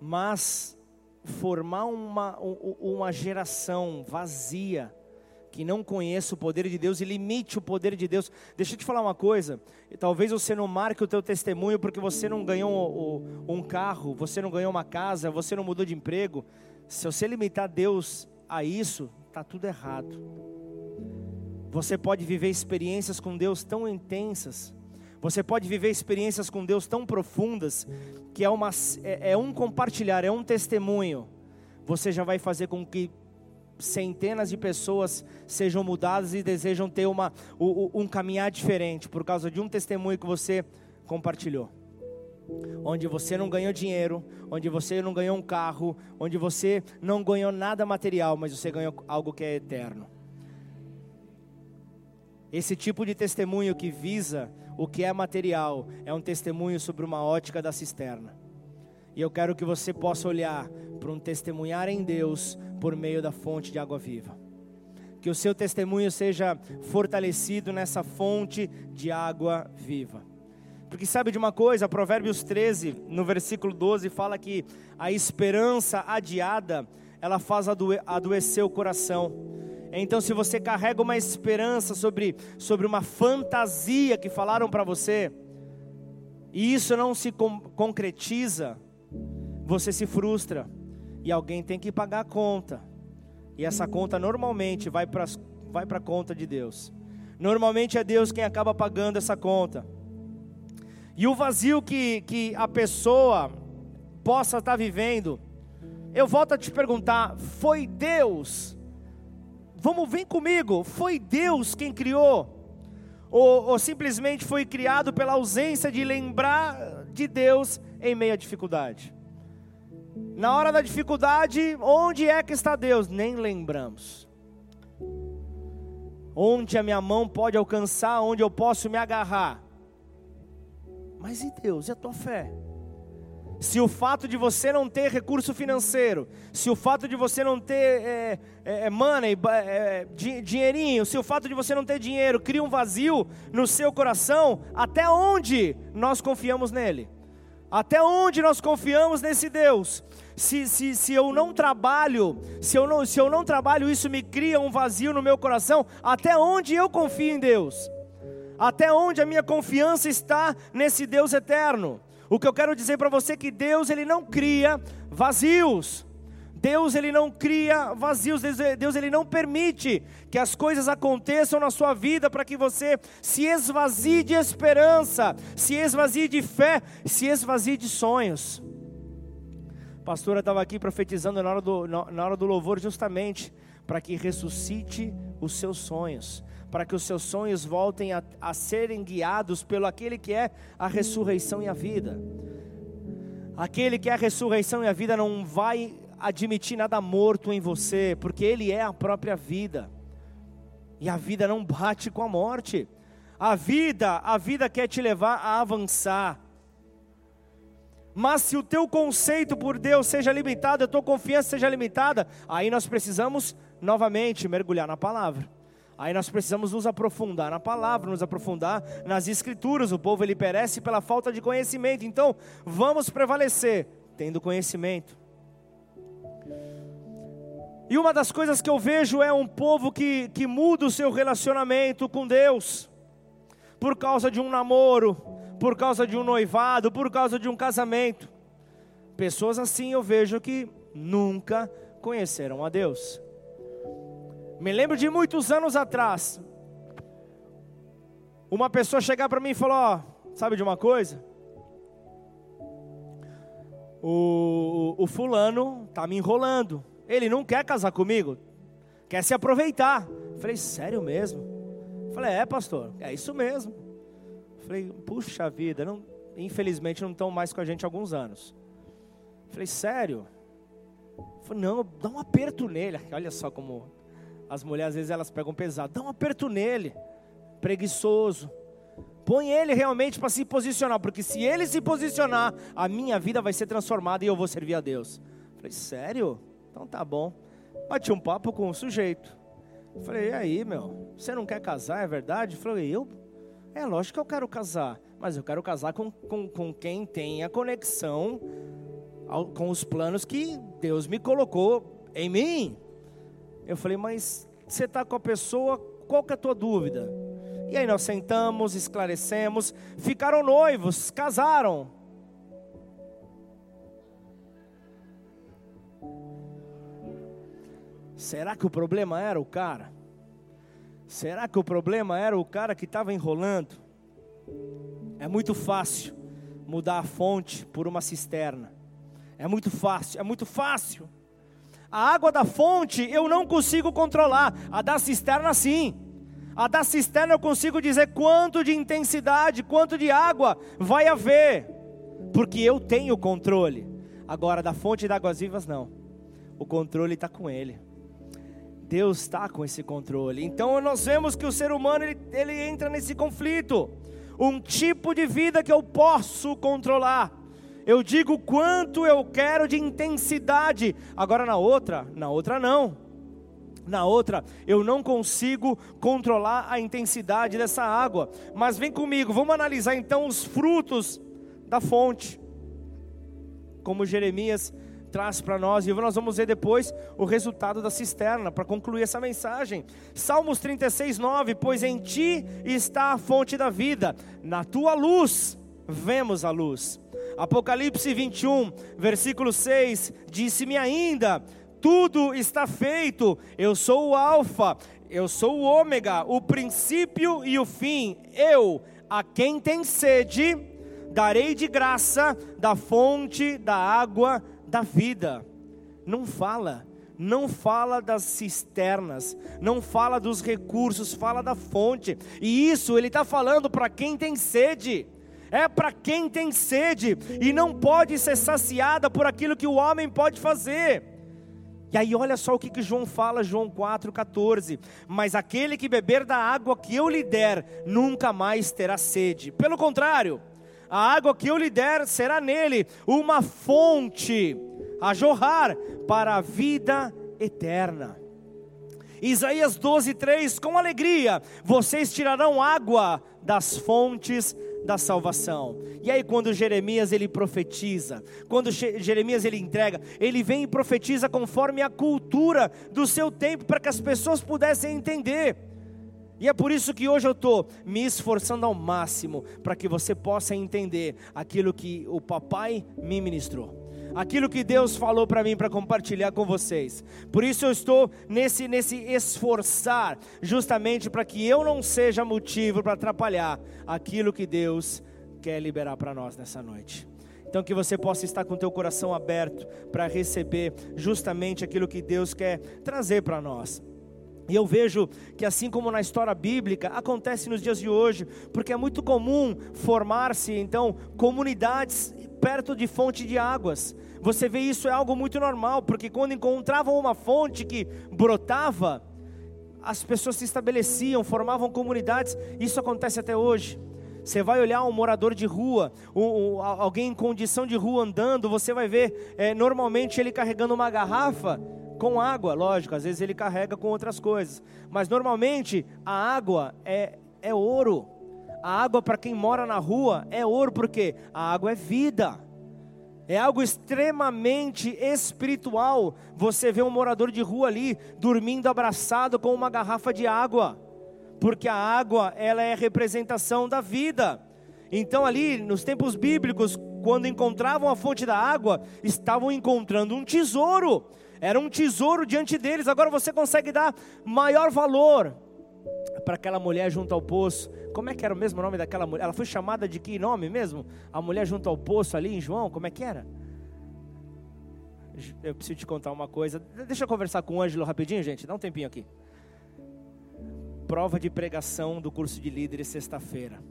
Mas formar uma, uma geração vazia, que não conheça o poder de Deus e limite o poder de Deus. Deixa eu te falar uma coisa. Talvez você não marque o teu testemunho porque você não ganhou um carro, você não ganhou uma casa, você não mudou de emprego. Se você limitar Deus a isso, está tudo errado. Você pode viver experiências com Deus tão intensas, você pode viver experiências com Deus tão profundas, que é, uma, é, é um compartilhar, é um testemunho. Você já vai fazer com que centenas de pessoas sejam mudadas e desejam ter uma, um, um caminhar diferente por causa de um testemunho que você compartilhou. Onde você não ganhou dinheiro, onde você não ganhou um carro, onde você não ganhou nada material, mas você ganhou algo que é eterno. Esse tipo de testemunho que visa o que é material é um testemunho sobre uma ótica da cisterna. E eu quero que você possa olhar para um testemunhar em Deus por meio da fonte de água viva. Que o seu testemunho seja fortalecido nessa fonte de água viva. Porque sabe de uma coisa, Provérbios 13, no versículo 12, fala que a esperança adiada, ela faz adoecer o coração. Então, se você carrega uma esperança sobre, sobre uma fantasia que falaram para você, e isso não se com, concretiza, você se frustra, e alguém tem que pagar a conta, e essa conta normalmente vai para vai a conta de Deus. Normalmente é Deus quem acaba pagando essa conta. E o vazio que, que a pessoa possa estar vivendo, eu volto a te perguntar: foi Deus Vamos, vem comigo. Foi Deus quem criou? Ou, ou simplesmente foi criado pela ausência de lembrar de Deus em meio à dificuldade? Na hora da dificuldade, onde é que está Deus? Nem lembramos. Onde a minha mão pode alcançar, onde eu posso me agarrar. Mas e Deus? E a tua fé? Se o fato de você não ter recurso financeiro, se o fato de você não ter é, é, é money, é, di, dinheirinho, se o fato de você não ter dinheiro cria um vazio no seu coração, até onde nós confiamos nele? Até onde nós confiamos nesse Deus? Se, se, se eu não trabalho, se eu não, se eu não trabalho, isso me cria um vazio no meu coração, até onde eu confio em Deus? Até onde a minha confiança está nesse Deus eterno? O que eu quero dizer para você é que Deus ele não cria vazios. Deus ele não cria vazios, Deus, ele não permite que as coisas aconteçam na sua vida para que você se esvazie de esperança, se esvazie de fé, se esvazie de sonhos. A pastora estava aqui profetizando na hora do, na hora do louvor, justamente para que ressuscite os seus sonhos, para que os seus sonhos voltem a, a serem guiados pelo aquele que é a ressurreição e a vida. Aquele que é a ressurreição e a vida não vai admitir nada morto em você, porque Ele é a própria vida. E a vida não bate com a morte. A vida, a vida quer te levar a avançar. Mas se o teu conceito por Deus seja limitado, a tua confiança seja limitada, aí nós precisamos novamente mergulhar na palavra. Aí nós precisamos nos aprofundar na palavra, nos aprofundar nas escrituras. O povo ele perece pela falta de conhecimento. Então, vamos prevalecer tendo conhecimento. E uma das coisas que eu vejo é um povo que, que muda o seu relacionamento com Deus, por causa de um namoro, por causa de um noivado, por causa de um casamento. Pessoas assim eu vejo que nunca conheceram a Deus. Me lembro de muitos anos atrás, uma pessoa chegar para mim e falar: Ó, sabe de uma coisa? O, o, o fulano tá me enrolando. Ele não quer casar comigo, quer se aproveitar. Falei, sério mesmo? Falei, é, pastor, é isso mesmo. Falei, puxa vida, não, infelizmente não estão mais com a gente há alguns anos. Falei, sério? Falei, não, dá um aperto nele. Olha só como as mulheres às vezes elas pegam pesado. Dá um aperto nele, preguiçoso. Põe ele realmente para se posicionar, porque se ele se posicionar, a minha vida vai ser transformada e eu vou servir a Deus. Falei, sério? Então tá bom. Bati um papo com o sujeito. Falei, e aí, meu? Você não quer casar, é verdade? Falei, eu é lógico que eu quero casar, mas eu quero casar com, com, com quem tem a conexão ao, com os planos que Deus me colocou em mim. Eu falei, mas você está com a pessoa, qual que é a tua dúvida? E aí nós sentamos, esclarecemos, ficaram noivos, casaram. Será que o problema era o cara? Será que o problema era o cara que estava enrolando? É muito fácil mudar a fonte por uma cisterna. É muito fácil, é muito fácil. A água da fonte eu não consigo controlar, a da cisterna sim. A da cisterna eu consigo dizer quanto de intensidade, quanto de água vai haver, porque eu tenho controle. Agora, da fonte de águas vivas, não. O controle está com ele. Deus está com esse controle. Então nós vemos que o ser humano ele, ele entra nesse conflito. Um tipo de vida que eu posso controlar. Eu digo quanto eu quero de intensidade. Agora na outra, na outra não. Na outra, eu não consigo controlar a intensidade dessa água. Mas vem comigo, vamos analisar então os frutos da fonte. Como Jeremias traz para nós, e nós vamos ver depois o resultado da cisterna, para concluir essa mensagem. Salmos 36, 9: Pois em ti está a fonte da vida, na tua luz vemos a luz. Apocalipse 21, versículo 6: Disse-me ainda: Tudo está feito, eu sou o Alfa, eu sou o Ômega, o princípio e o fim. Eu, a quem tem sede, darei de graça da fonte da água da vida. Não fala, não fala das cisternas, não fala dos recursos, fala da fonte. E isso ele está falando para quem tem sede. É para quem tem sede e não pode ser saciada por aquilo que o homem pode fazer. E aí, olha só o que, que João fala, João 4,14: Mas aquele que beber da água que eu lhe der, nunca mais terá sede. Pelo contrário, a água que eu lhe der será nele uma fonte a jorrar para a vida eterna. Isaías 12:3 Com alegria vocês tirarão água das fontes da salvação. E aí quando Jeremias ele profetiza, quando Jeremias ele entrega, ele vem e profetiza conforme a cultura do seu tempo para que as pessoas pudessem entender. E é por isso que hoje eu estou me esforçando ao máximo para que você possa entender aquilo que o papai me ministrou aquilo que Deus falou para mim para compartilhar com vocês. Por isso eu estou nesse nesse esforçar, justamente para que eu não seja motivo para atrapalhar aquilo que Deus quer liberar para nós nessa noite. Então que você possa estar com o teu coração aberto para receber justamente aquilo que Deus quer trazer para nós. E eu vejo que assim como na história bíblica, acontece nos dias de hoje, porque é muito comum formar-se então comunidades perto de fonte de águas. Você vê isso é algo muito normal, porque quando encontravam uma fonte que brotava, as pessoas se estabeleciam, formavam comunidades. Isso acontece até hoje. Você vai olhar um morador de rua, um, um, alguém em condição de rua andando, você vai ver é, normalmente ele carregando uma garrafa com água, lógico, às vezes ele carrega com outras coisas, mas normalmente a água é, é ouro. A água para quem mora na rua é ouro, porque a água é vida. É algo extremamente espiritual. Você vê um morador de rua ali dormindo abraçado com uma garrafa de água, porque a água ela é representação da vida. Então ali nos tempos bíblicos, quando encontravam a fonte da água, estavam encontrando um tesouro. Era um tesouro diante deles. Agora você consegue dar maior valor para aquela mulher junto ao poço. Como é que era o mesmo nome daquela mulher? Ela foi chamada de que nome mesmo? A mulher junto ao poço ali em João, como é que era? Eu preciso te contar uma coisa. Deixa eu conversar com o Ângelo rapidinho, gente. Dá um tempinho aqui. Prova de pregação do curso de líderes sexta-feira.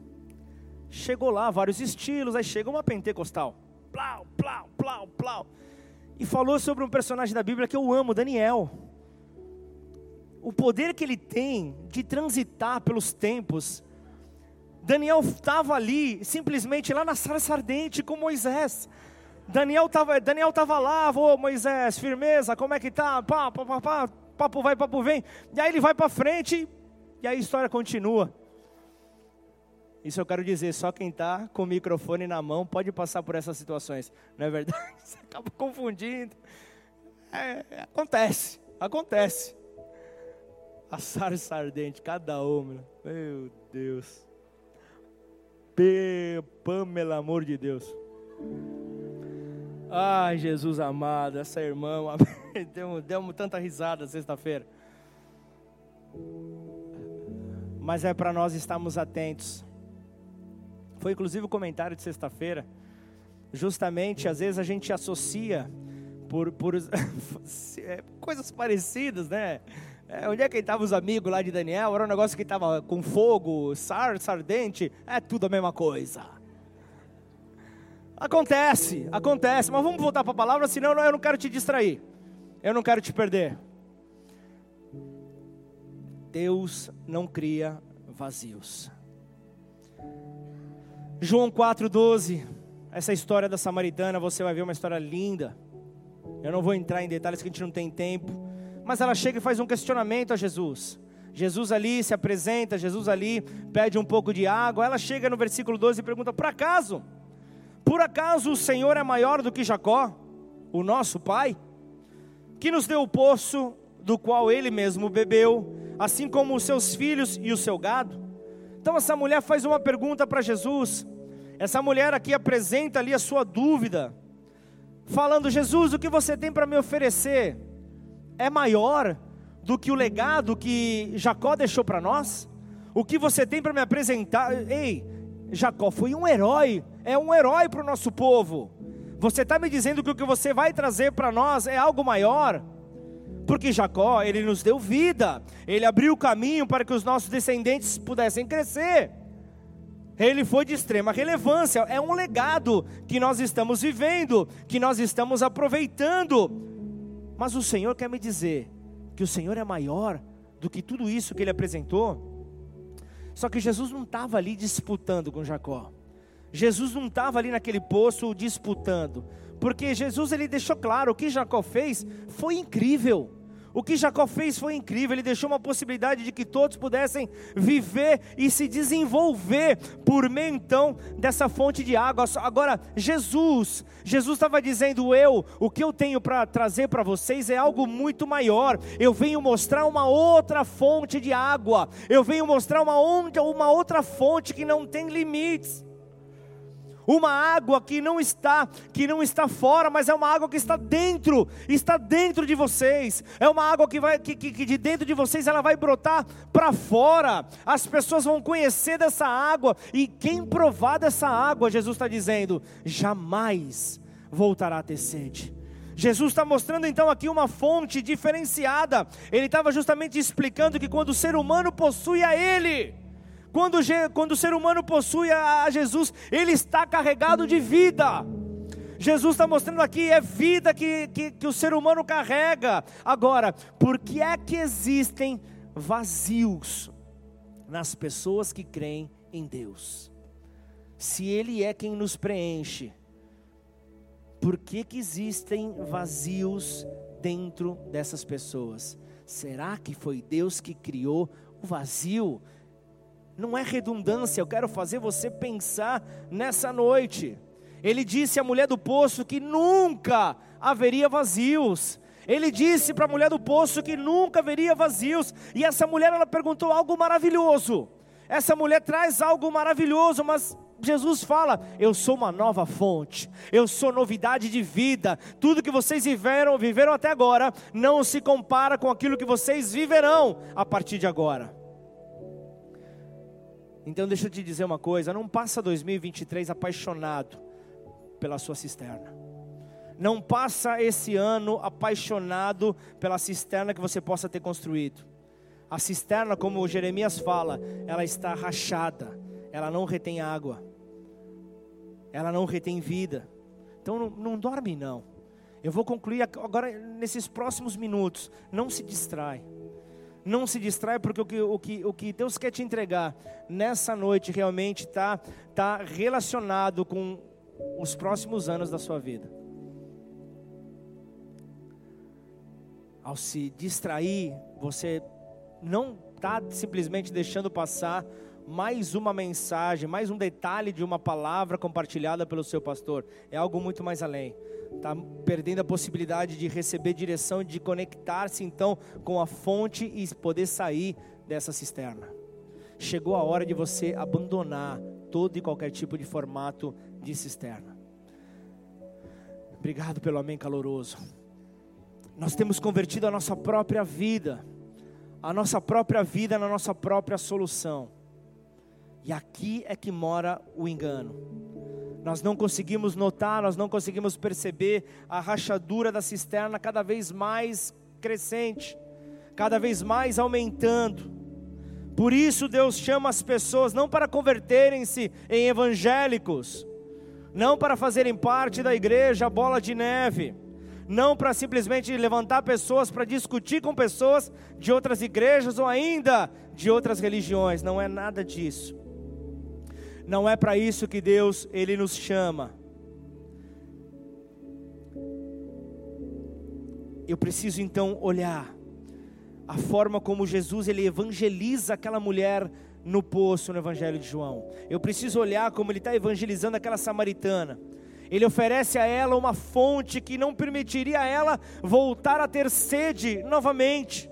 Chegou lá vários estilos, aí chega uma pentecostal. Plau, plau, plau, plau. E falou sobre um personagem da Bíblia que eu amo, Daniel o poder que ele tem de transitar pelos tempos. Daniel estava ali, simplesmente lá na sarça ardente com Moisés. Daniel estava Daniel tava lá, ô Moisés, firmeza, como é que tá? Pá, pá, pá, pá, papo vai, papo vem. E aí ele vai para frente e aí a história continua. Isso eu quero dizer, só quem está com o microfone na mão pode passar por essas situações, não é verdade? (laughs) Você acaba confundindo. É, acontece, acontece. A sarça ardente, cada homem. Meu Deus. P Pamela, amor de Deus. Ai, Jesus amado, essa irmã, (laughs) deu, deu tanta risada sexta-feira. Mas é para nós estarmos atentos. Foi inclusive o comentário de sexta-feira. Justamente, às vezes a gente associa por, por (laughs) é, coisas parecidas, né? É, onde é que estavam os amigos lá de Daniel? Era um negócio que estava com fogo, sar, sardente, é tudo a mesma coisa. Acontece, acontece, mas vamos voltar para a palavra, senão eu não quero te distrair, eu não quero te perder. Deus não cria vazios. João 4,12, essa história da samaritana, você vai ver uma história linda. Eu não vou entrar em detalhes que a gente não tem tempo mas ela chega e faz um questionamento a Jesus. Jesus ali se apresenta, Jesus ali pede um pouco de água. Ela chega no versículo 12 e pergunta: Por acaso? Por acaso o Senhor é maior do que Jacó, o nosso pai, que nos deu o poço do qual ele mesmo bebeu, assim como os seus filhos e o seu gado? Então essa mulher faz uma pergunta para Jesus. Essa mulher aqui apresenta ali a sua dúvida, falando: Jesus, o que você tem para me oferecer? É maior do que o legado que Jacó deixou para nós? O que você tem para me apresentar? Ei, Jacó foi um herói, é um herói para o nosso povo. Você está me dizendo que o que você vai trazer para nós é algo maior? Porque Jacó, ele nos deu vida, ele abriu o caminho para que os nossos descendentes pudessem crescer. Ele foi de extrema relevância, é um legado que nós estamos vivendo, que nós estamos aproveitando. Mas o Senhor quer me dizer que o Senhor é maior do que tudo isso que ele apresentou. Só que Jesus não estava ali disputando com Jacó. Jesus não estava ali naquele poço disputando, porque Jesus ele deixou claro que Jacó fez foi incrível. O que Jacó fez foi incrível, ele deixou uma possibilidade de que todos pudessem viver e se desenvolver por meio então dessa fonte de água. Agora, Jesus, Jesus estava dizendo: Eu, o que eu tenho para trazer para vocês é algo muito maior. Eu venho mostrar uma outra fonte de água, eu venho mostrar uma, uma outra fonte que não tem limites. Uma água que não está, que não está fora, mas é uma água que está dentro, está dentro de vocês. É uma água que vai, que, que, que de dentro de vocês ela vai brotar para fora. As pessoas vão conhecer dessa água e quem provar dessa água, Jesus está dizendo, jamais voltará a ter sede. Jesus está mostrando então aqui uma fonte diferenciada. Ele estava justamente explicando que quando o ser humano possui a Ele, quando, quando o ser humano possui a, a Jesus, ele está carregado de vida. Jesus está mostrando aqui, é vida que, que, que o ser humano carrega. Agora, por que é que existem vazios nas pessoas que creem em Deus? Se Ele é quem nos preenche, por que, que existem vazios dentro dessas pessoas? Será que foi Deus que criou o vazio? Não é redundância, eu quero fazer você pensar nessa noite. Ele disse à mulher do poço que nunca haveria vazios. Ele disse para a mulher do poço que nunca haveria vazios. E essa mulher ela perguntou algo maravilhoso. Essa mulher traz algo maravilhoso, mas Jesus fala: Eu sou uma nova fonte, eu sou novidade de vida. Tudo que vocês viveram, viveram até agora, não se compara com aquilo que vocês viverão a partir de agora. Então deixa eu te dizer uma coisa, não passa 2023 apaixonado pela sua cisterna. Não passa esse ano apaixonado pela cisterna que você possa ter construído. A cisterna, como Jeremias fala, ela está rachada, ela não retém água, ela não retém vida. Então não, não dorme não. Eu vou concluir agora nesses próximos minutos. Não se distrai. Não se distrai, porque o que, o que, o que Deus quer te entregar nessa noite realmente está tá relacionado com os próximos anos da sua vida. Ao se distrair, você não está simplesmente deixando passar mais uma mensagem, mais um detalhe de uma palavra compartilhada pelo seu pastor. É algo muito mais além está perdendo a possibilidade de receber direção, de conectar-se então com a fonte e poder sair dessa cisterna. Chegou a hora de você abandonar todo e qualquer tipo de formato de cisterna. Obrigado pelo amém caloroso. Nós temos convertido a nossa própria vida, a nossa própria vida na nossa própria solução. E aqui é que mora o engano nós não conseguimos notar, nós não conseguimos perceber a rachadura da cisterna cada vez mais crescente, cada vez mais aumentando. Por isso Deus chama as pessoas não para converterem-se em evangélicos, não para fazerem parte da igreja bola de neve, não para simplesmente levantar pessoas para discutir com pessoas de outras igrejas ou ainda de outras religiões, não é nada disso. Não é para isso que Deus ele nos chama. Eu preciso então olhar a forma como Jesus ele evangeliza aquela mulher no poço no Evangelho de João. Eu preciso olhar como ele está evangelizando aquela samaritana. Ele oferece a ela uma fonte que não permitiria a ela voltar a ter sede novamente.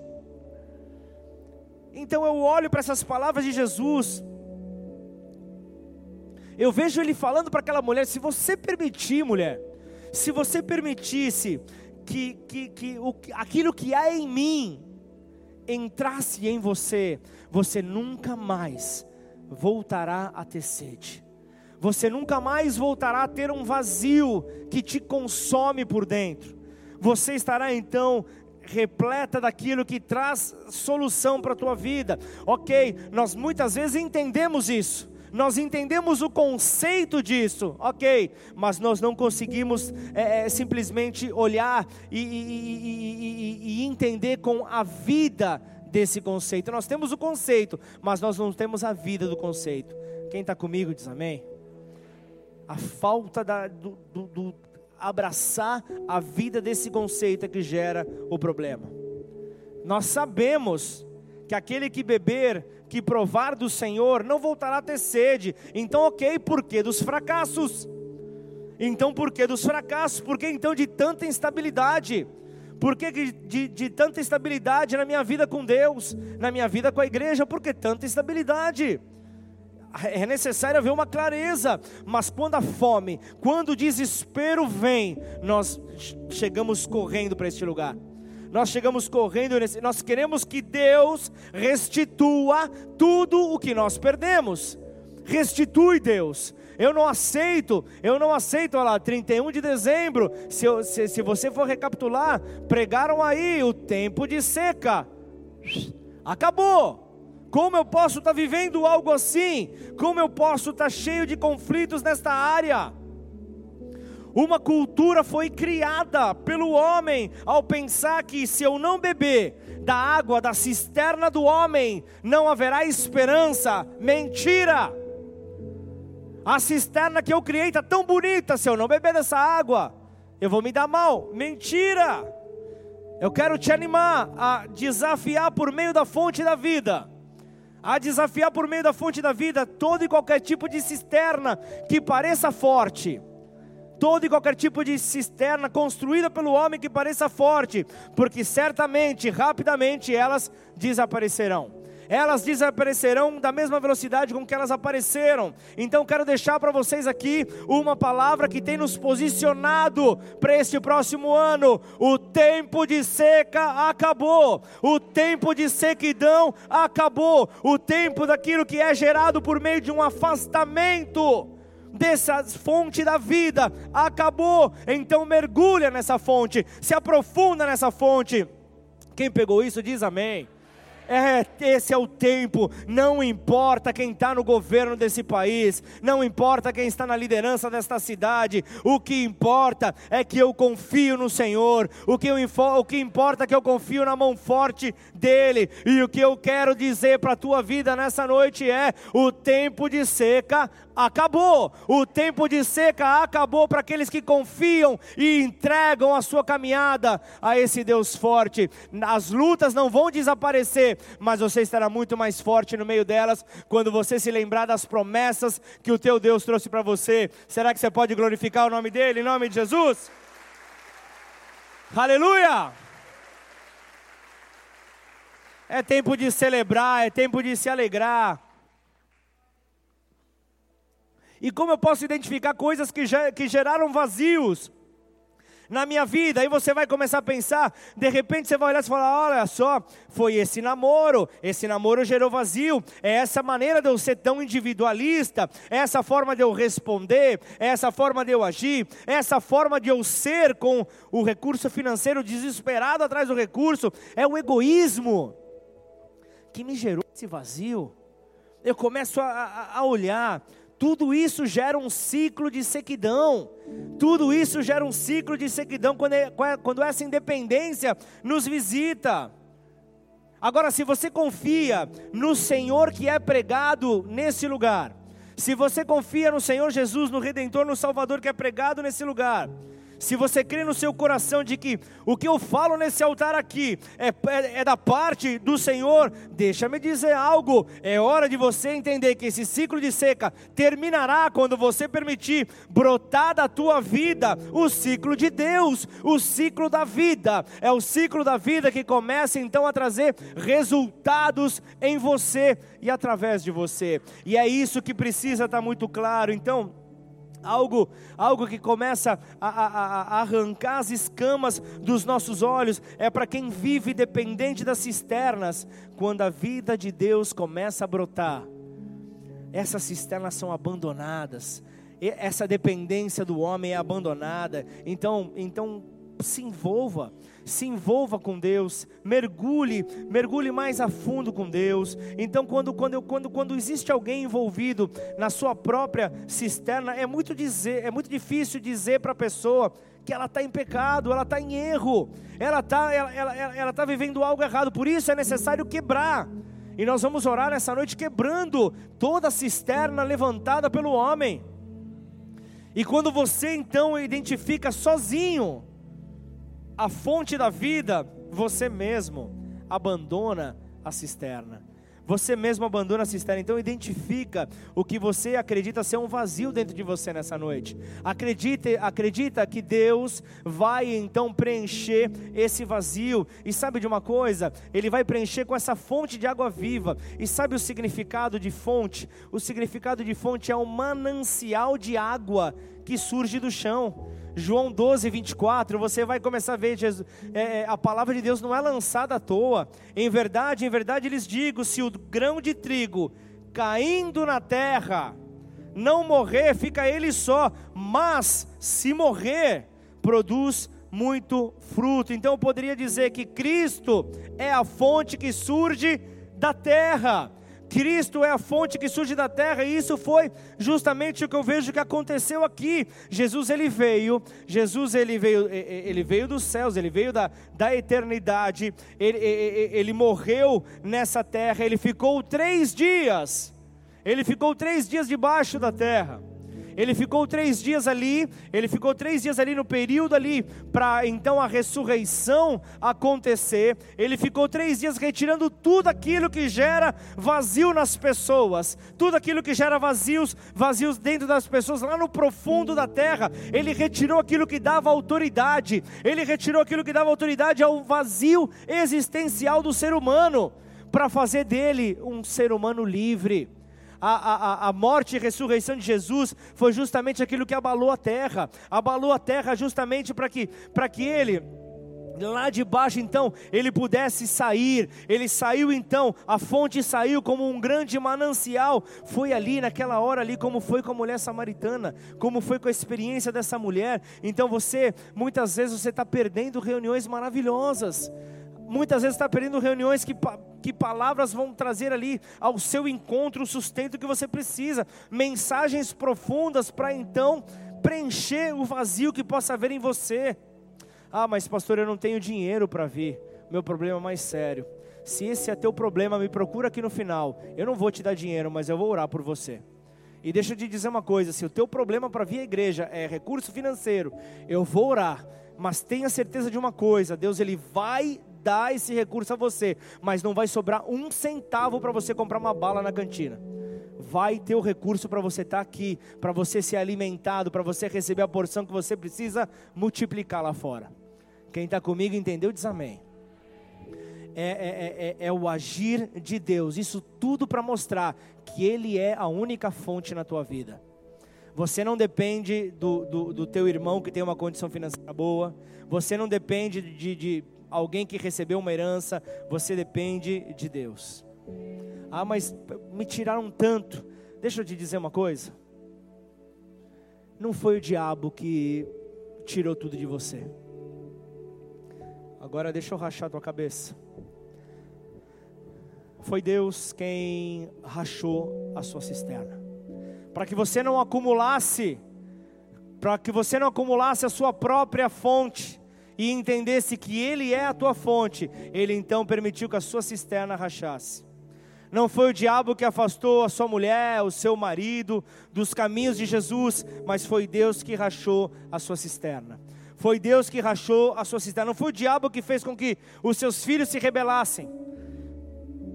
Então eu olho para essas palavras de Jesus eu vejo ele falando para aquela mulher: se você permitir, mulher, se você permitisse que, que, que o, aquilo que há em mim entrasse em você, você nunca mais voltará a ter sede. Você nunca mais voltará a ter um vazio que te consome por dentro. Você estará então repleta daquilo que traz solução para a tua vida. Ok, nós muitas vezes entendemos isso nós entendemos o conceito disso, ok, mas nós não conseguimos é, é, simplesmente olhar e, e, e, e entender com a vida desse conceito. Nós temos o conceito, mas nós não temos a vida do conceito. Quem está comigo diz amém? A falta da, do, do, do abraçar a vida desse conceito é que gera o problema. Nós sabemos que aquele que beber que provar do Senhor não voltará a ter sede. Então, ok, por que dos fracassos? Então, por que dos fracassos? Por que então de tanta instabilidade? Por que de, de, tanta instabilidade na minha vida com Deus, na minha vida com a igreja? Por que tanta instabilidade? é necessário haver uma clareza, mas quando a fome, quando o desespero vem, nós chegamos correndo para este lugar. Nós chegamos correndo, nós queremos que Deus restitua tudo o que nós perdemos. Restitui Deus. Eu não aceito, eu não aceito, olha lá, 31 de dezembro, se, eu, se, se você for recapitular, pregaram aí o tempo de seca. Acabou. Como eu posso estar tá vivendo algo assim? Como eu posso estar tá cheio de conflitos nesta área? Uma cultura foi criada pelo homem ao pensar que se eu não beber da água da cisterna do homem, não haverá esperança. Mentira! A cisterna que eu criei está tão bonita, se eu não beber dessa água, eu vou me dar mal. Mentira! Eu quero te animar a desafiar por meio da fonte da vida a desafiar por meio da fonte da vida todo e qualquer tipo de cisterna que pareça forte, todo e qualquer tipo de cisterna construída pelo homem que pareça forte, porque certamente, rapidamente elas desaparecerão elas desaparecerão da mesma velocidade com que elas apareceram. Então quero deixar para vocês aqui uma palavra que tem nos posicionado para este próximo ano. O tempo de seca acabou. O tempo de sequidão acabou. O tempo daquilo que é gerado por meio de um afastamento dessa fonte da vida acabou. Então mergulha nessa fonte, se aprofunda nessa fonte. Quem pegou isso diz amém. É, esse é o tempo. Não importa quem está no governo desse país, não importa quem está na liderança desta cidade. O que importa é que eu confio no Senhor. O que, eu, o que importa é que eu confio na mão forte dele. E o que eu quero dizer para a tua vida nessa noite é: o tempo de seca acabou. O tempo de seca acabou para aqueles que confiam e entregam a sua caminhada a esse Deus forte. As lutas não vão desaparecer, mas você estará muito mais forte no meio delas quando você se lembrar das promessas que o teu Deus trouxe para você. Será que você pode glorificar o nome dele em nome de Jesus? Aleluia! É tempo de celebrar, é tempo de se alegrar. E como eu posso identificar coisas que, que geraram vazios na minha vida? Aí você vai começar a pensar, de repente você vai olhar e falar: olha só, foi esse namoro, esse namoro gerou vazio, é essa maneira de eu ser tão individualista, é essa forma de eu responder, é essa forma de eu agir, é essa forma de eu ser com o recurso financeiro desesperado atrás do recurso, é o egoísmo que me gerou esse vazio. Eu começo a, a, a olhar tudo isso gera um ciclo de sequidão. Tudo isso gera um ciclo de sequidão quando, é, quando essa independência nos visita. Agora, se você confia no Senhor que é pregado nesse lugar, se você confia no Senhor Jesus, no Redentor, no Salvador que é pregado nesse lugar, se você crê no seu coração de que o que eu falo nesse altar aqui é, é, é da parte do Senhor, deixa-me dizer algo. É hora de você entender que esse ciclo de seca terminará quando você permitir brotar da tua vida o ciclo de Deus, o ciclo da vida. É o ciclo da vida que começa então a trazer resultados em você e através de você. E é isso que precisa estar muito claro. Então, algo, algo que começa a, a, a, arrancar as escamas dos nossos olhos, é para quem vive dependente das cisternas, quando a vida de Deus começa a brotar, essas cisternas são abandonadas, essa dependência do homem é abandonada, então, então se envolva, se envolva com Deus, mergulhe, mergulhe mais a fundo com Deus. Então, quando, quando, quando, quando existe alguém envolvido na sua própria cisterna, é muito, dizer, é muito difícil dizer para a pessoa que ela está em pecado, ela está em erro, ela está ela, ela, ela, ela tá vivendo algo errado, por isso é necessário quebrar. E nós vamos orar nessa noite quebrando toda a cisterna levantada pelo homem. E quando você então identifica sozinho a fonte da vida, você mesmo abandona a cisterna. você mesmo abandona a cisterna. Então identifica o que você acredita ser um vazio dentro de você nessa noite. Acredita, acredita que Deus vai então preencher esse vazio. E sabe de uma coisa? Ele vai preencher com essa fonte de água viva. E sabe o significado de fonte? O significado de fonte é um manancial de água que surge do chão. João 12, 24, você vai começar a ver, Jesus, é, é, a palavra de Deus não é lançada à toa. Em verdade, em verdade lhes digo: se o grão de trigo caindo na terra não morrer, fica ele só, mas se morrer, produz muito fruto. Então eu poderia dizer que Cristo é a fonte que surge da terra. Cristo é a fonte que surge da terra, e isso foi justamente o que eu vejo que aconteceu aqui. Jesus ele veio, Jesus ele veio, ele veio dos céus, ele veio da, da eternidade, ele, ele morreu nessa terra, ele ficou três dias, ele ficou três dias debaixo da terra. Ele ficou três dias ali, ele ficou três dias ali no período ali, para então a ressurreição acontecer. Ele ficou três dias retirando tudo aquilo que gera vazio nas pessoas, tudo aquilo que gera vazios, vazios dentro das pessoas, lá no profundo da terra. Ele retirou aquilo que dava autoridade, ele retirou aquilo que dava autoridade ao vazio existencial do ser humano, para fazer dele um ser humano livre a, a, a morte e ressurreição de Jesus foi justamente aquilo que abalou a terra, abalou a terra justamente para que, que ele lá de baixo então ele pudesse sair. Ele saiu então, a fonte saiu como um grande manancial. Foi ali naquela hora ali como foi com a mulher samaritana, como foi com a experiência dessa mulher. Então você muitas vezes você está perdendo reuniões maravilhosas muitas vezes está perdendo reuniões que, que palavras vão trazer ali ao seu encontro o sustento que você precisa, mensagens profundas para então preencher o vazio que possa haver em você. Ah, mas pastor, eu não tenho dinheiro para vir. Meu problema é mais sério. Se esse é teu problema, me procura aqui no final. Eu não vou te dar dinheiro, mas eu vou orar por você. E deixa eu te dizer uma coisa: se o teu problema para vir à igreja é recurso financeiro, eu vou orar. Mas tenha certeza de uma coisa: Deus ele vai dar esse recurso a você, mas não vai sobrar um centavo para você comprar uma bala na cantina. Vai ter o recurso para você estar tá aqui, para você ser alimentado, para você receber a porção que você precisa multiplicar lá fora. Quem está comigo entendeu, diz amém. É, é, é, é, é o agir de Deus, isso tudo para mostrar que Ele é a única fonte na tua vida. Você não depende do, do, do, teu irmão que tem uma condição financeira boa. Você não depende de, de, alguém que recebeu uma herança, você depende de Deus. Ah, mas me tiraram tanto. Deixa eu te dizer uma coisa. Não foi o diabo que tirou tudo de você. Agora deixa eu rachar tua cabeça. Foi Deus quem rachou a sua cisterna. Para que você não acumulasse, para que você não acumulasse a sua própria fonte e entendesse que Ele é a tua fonte, Ele então permitiu que a sua cisterna rachasse. Não foi o diabo que afastou a sua mulher, o seu marido, dos caminhos de Jesus, mas foi Deus que rachou a sua cisterna. Foi Deus que rachou a sua cisterna. Não foi o diabo que fez com que os seus filhos se rebelassem.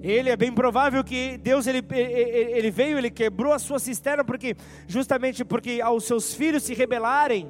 Ele é bem provável que Deus ele, ele, veio, ele quebrou a sua cisterna porque justamente porque aos seus filhos se rebelarem,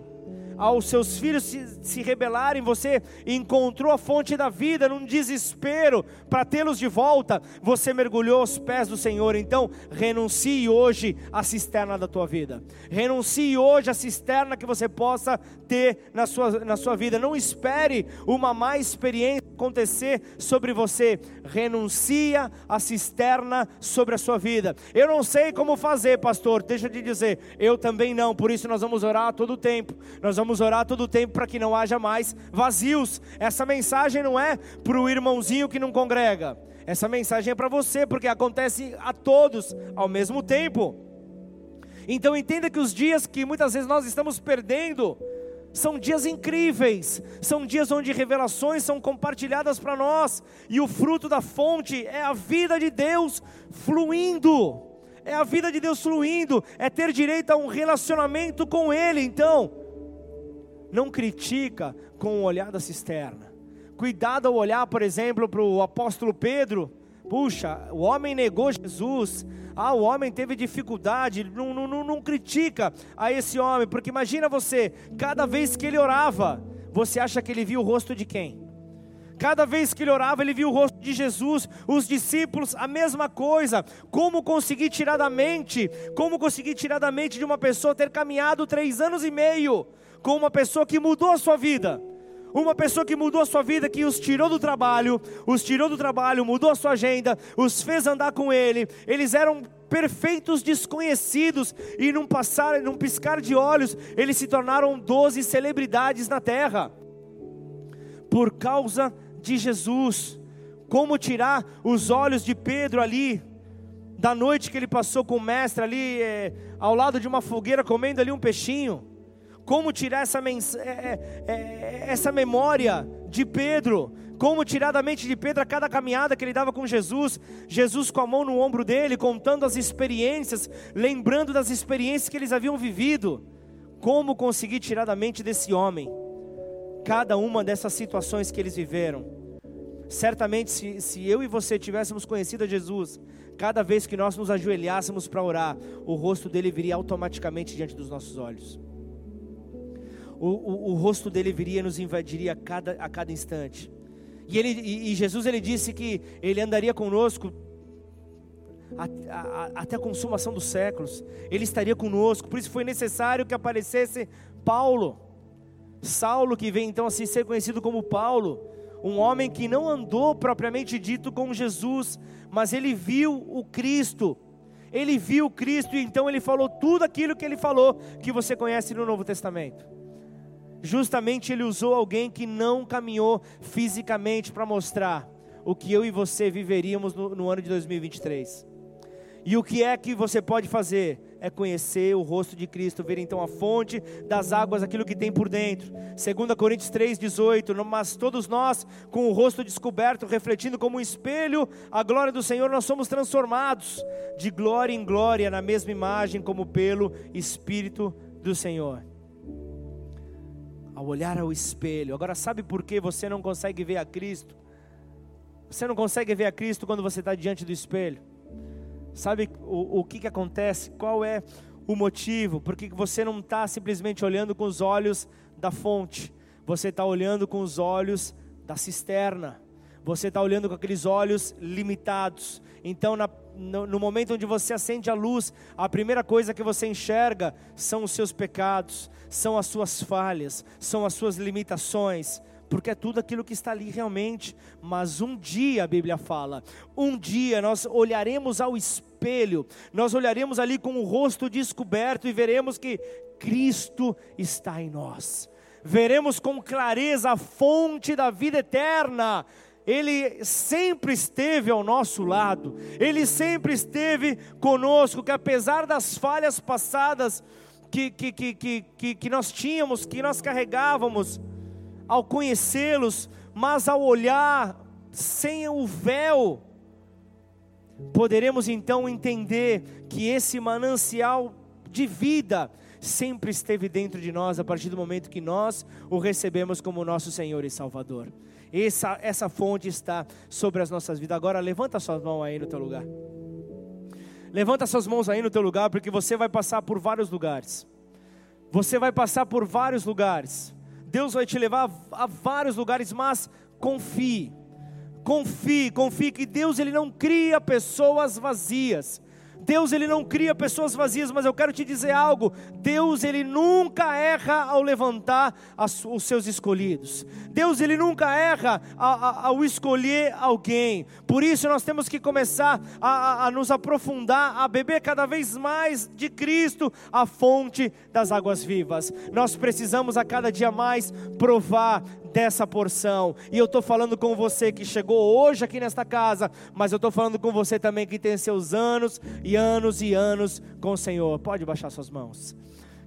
aos seus filhos se, se rebelarem, você encontrou a fonte da vida num desespero para tê-los de volta, você mergulhou aos pés do Senhor. Então, renuncie hoje à cisterna da tua vida, renuncie hoje à cisterna que você possa ter na sua, na sua vida. Não espere uma má experiência acontecer sobre você, renuncia à cisterna sobre a sua vida. Eu não sei como fazer, pastor, deixa te dizer, eu também não, por isso nós vamos orar todo o tempo, nós vamos vamos orar todo o tempo para que não haja mais vazios. Essa mensagem não é para o irmãozinho que não congrega. Essa mensagem é para você, porque acontece a todos ao mesmo tempo. Então entenda que os dias que muitas vezes nós estamos perdendo, são dias incríveis, são dias onde revelações são compartilhadas para nós, e o fruto da fonte é a vida de Deus fluindo, é a vida de Deus fluindo, é ter direito a um relacionamento com Ele. Então, não critica com o olhar da cisterna. Cuidado ao olhar, por exemplo, para o apóstolo Pedro, Puxa, o homem negou Jesus. Ah, o homem teve dificuldade. Não, não, não critica a esse homem, porque imagina você, cada vez que ele orava, você acha que ele viu o rosto de quem? Cada vez que ele orava, ele viu o rosto de Jesus, os discípulos, a mesma coisa. Como conseguir tirar da mente, como conseguir tirar da mente de uma pessoa ter caminhado três anos e meio com uma pessoa que mudou a sua vida? Uma pessoa que mudou a sua vida, que os tirou do trabalho, os tirou do trabalho, mudou a sua agenda, os fez andar com ele. Eles eram perfeitos desconhecidos e num passar, num piscar de olhos, eles se tornaram doze celebridades na terra. Por causa de Jesus. Como tirar os olhos de Pedro ali, da noite que ele passou com o mestre ali, é, ao lado de uma fogueira, comendo ali um peixinho. Como tirar essa, é, é, essa memória de Pedro? Como tirar da mente de Pedro a cada caminhada que ele dava com Jesus? Jesus com a mão no ombro dele, contando as experiências, lembrando das experiências que eles haviam vivido. Como conseguir tirar da mente desse homem cada uma dessas situações que eles viveram? Certamente, se, se eu e você tivéssemos conhecido a Jesus, cada vez que nós nos ajoelhássemos para orar, o rosto dele viria automaticamente diante dos nossos olhos. O, o, o, rosto dele viria nos invadiria a cada, a cada instante. E, ele, e, e Jesus ele disse que ele andaria conosco a, a, até a consumação dos séculos. Ele estaria conosco. Por isso foi necessário que aparecesse Paulo, Saulo, que vem então a ser conhecido como Paulo um homem que não andou propriamente dito com Jesus, mas ele viu o Cristo. Ele viu o Cristo e então ele falou tudo aquilo que ele falou que você conhece no Novo Testamento. Justamente ele usou alguém que não caminhou fisicamente para mostrar o que eu e você viveríamos no, no ano de 2023. E o que é que você pode fazer? É conhecer o rosto de Cristo, ver então a fonte das águas, aquilo que tem por dentro. 2 Coríntios 3,18. Mas todos nós, com o rosto descoberto, refletindo como um espelho a glória do Senhor, nós somos transformados de glória em glória, na mesma imagem, como pelo Espírito do Senhor. Ao olhar ao espelho, agora sabe por que você não consegue ver a Cristo? Você não consegue ver a Cristo quando você está diante do espelho? Sabe o, o que, que acontece? Qual é o motivo? Porque você não está simplesmente olhando com os olhos da fonte, você está olhando com os olhos da cisterna, você está olhando com aqueles olhos limitados. Então, na, no, momento onde você acende a luz, a primeira coisa que você enxerga são os seus pecados, são as suas falhas, são as suas limitações porque é tudo aquilo que está ali realmente. Mas um dia, a Bíblia fala, um dia nós olharemos ao espelho, nós olharemos ali com o rosto descoberto e veremos que Cristo está em nós. Veremos com clareza a fonte da vida eterna. Ele sempre esteve ao nosso lado, Ele sempre esteve conosco, que apesar das falhas passadas que, que, que, que, que nós tínhamos, que nós carregávamos, ao conhecê-los, mas ao olhar sem o véu, poderemos então entender que esse manancial de vida sempre esteve dentro de nós a partir do momento que nós o recebemos como nosso Senhor e Salvador. Essa, essa fonte está sobre as nossas vidas. Agora levanta suas mãos aí no teu lugar. Levanta suas mãos aí no teu lugar, porque você vai passar por vários lugares. Você vai passar por vários lugares. Deus vai te levar a vários lugares, mas confie. Confie, confie que Deus ele não cria pessoas vazias. Deus ele não cria pessoas vazias, mas eu quero te dizer algo. Deus ele nunca erra ao levantar as, os seus escolhidos. Deus ele nunca erra ao, ao escolher alguém. Por isso nós temos que começar a, a, a nos aprofundar, a beber cada vez mais de Cristo, a fonte das águas vivas. Nós precisamos a cada dia mais provar dessa porção. E eu estou falando com você que chegou hoje aqui nesta casa, mas eu estou falando com você também que tem seus anos e anos e anos com o Senhor. Pode baixar suas mãos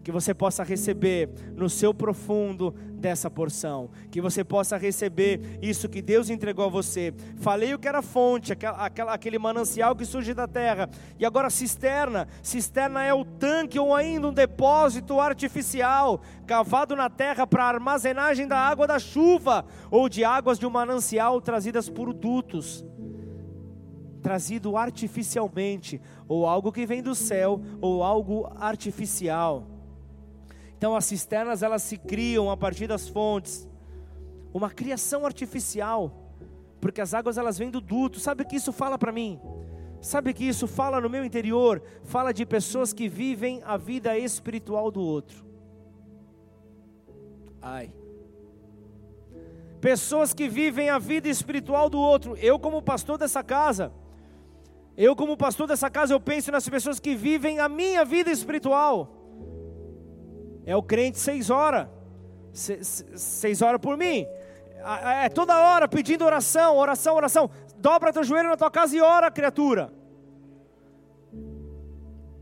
que você possa receber no seu profundo dessa porção, que você possa receber isso que Deus entregou a você. Falei o que era fonte, aquela, aquela, aquele manancial que surge da terra, e agora cisterna. Cisterna é o tanque ou ainda um depósito artificial cavado na terra para armazenagem da água da chuva ou de águas de um manancial trazidas por dutos. trazido artificialmente, ou algo que vem do céu, ou algo artificial. Então as cisternas elas se criam a partir das fontes, uma criação artificial, porque as águas elas vêm do duto. Sabe o que isso fala para mim? Sabe que isso fala no meu interior? Fala de pessoas que vivem a vida espiritual do outro. Ai. Pessoas que vivem a vida espiritual do outro. Eu, como pastor dessa casa, eu, como pastor dessa casa, eu penso nas pessoas que vivem a minha vida espiritual. É o crente seis horas, seis horas por mim. É toda hora pedindo oração, oração, oração dobra teu joelho na tua casa e ora, criatura.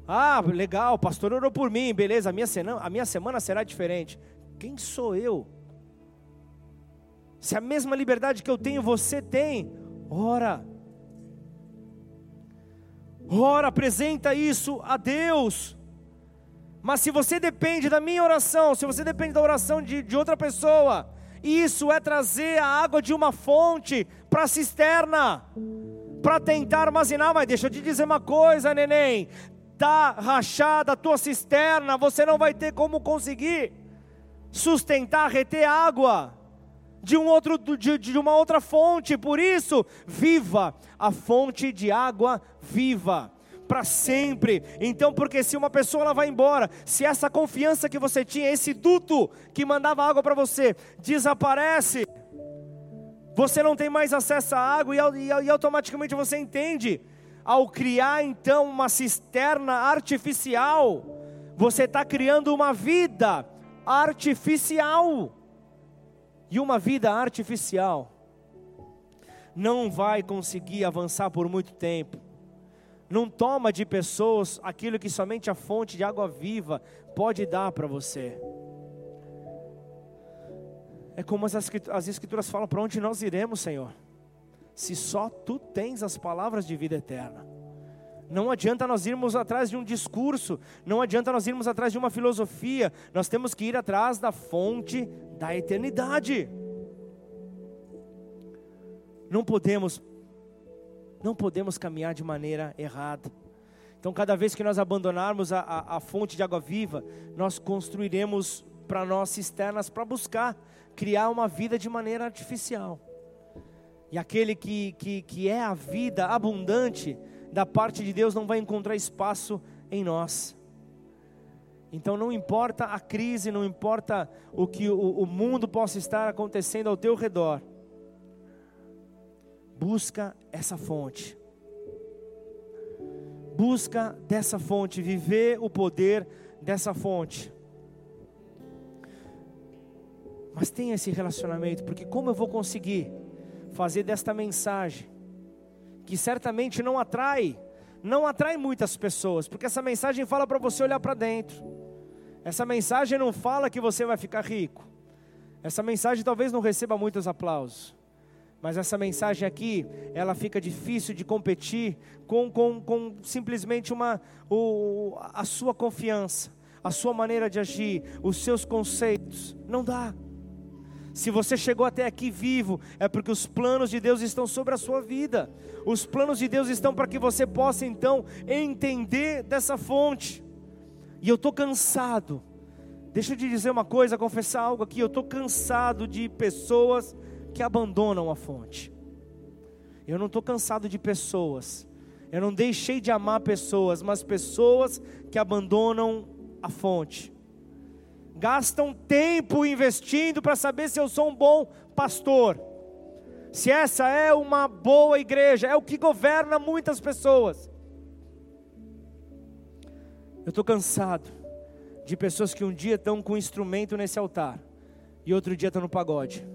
Ah, legal, o pastor orou por mim, beleza, a minha, semana, a minha semana será diferente. Quem sou eu? Se a mesma liberdade que eu tenho, você tem, ora. Ora, apresenta isso a Deus. Mas se você depende da minha oração, se você depende da oração de, de outra pessoa, isso é trazer a água de uma fonte para a cisterna, para tentar armazenar. Mas deixa eu te dizer uma coisa, neném: está rachada a tua cisterna, você não vai ter como conseguir sustentar, reter água de, um outro, de, de uma outra fonte. Por isso, viva a fonte de água viva para sempre. Então, porque se uma pessoa ela vai embora, se essa confiança que você tinha, esse duto que mandava água para você, desaparece, você não tem mais acesso à água e, e, e automaticamente você entende. Ao criar então uma cisterna artificial, você está criando uma vida artificial. E uma vida artificial não vai conseguir avançar por muito tempo não toma de pessoas aquilo que somente a fonte de água viva pode dar para você. É como as Escrituras falam: para onde nós iremos, Senhor? Se só tu tens as palavras de vida eterna. Não adianta nós irmos atrás de um discurso, não adianta nós irmos atrás de uma filosofia, nós temos que ir atrás da fonte da eternidade. Não podemos não podemos caminhar de maneira errada. Então, cada vez que nós abandonarmos a, a, a fonte de água viva, nós construiremos para nós cisternas para buscar criar uma vida de maneira artificial. E aquele que, que, que é a vida abundante da parte de Deus não vai encontrar espaço em nós. Então não importa a crise, não importa o que o, o mundo possa estar acontecendo ao teu redor, Busca essa fonte. Busca dessa fonte, viver o poder dessa fonte. Mas tenha esse relacionamento, porque como eu vou conseguir fazer desta mensagem, que certamente não atrai, não atrai muitas pessoas, porque essa mensagem fala para você olhar para dentro. Essa mensagem não fala que você vai ficar rico. Essa mensagem talvez não receba muitos aplausos. Mas essa mensagem aqui, ela fica difícil de competir com, com, com simplesmente uma, o, a sua confiança, a sua maneira de agir, os seus conceitos. Não dá. Se você chegou até aqui vivo, é porque os planos de Deus estão sobre a sua vida. Os planos de Deus estão para que você possa então entender dessa fonte. E eu estou cansado. Deixa eu te dizer uma coisa, confessar algo aqui. Eu estou cansado de pessoas que abandonam a fonte. Eu não estou cansado de pessoas. Eu não deixei de amar pessoas, mas pessoas que abandonam a fonte. Gastam tempo investindo para saber se eu sou um bom pastor. Se essa é uma boa igreja, é o que governa muitas pessoas. Eu estou cansado de pessoas que um dia estão com um instrumento nesse altar e outro dia estão no pagode.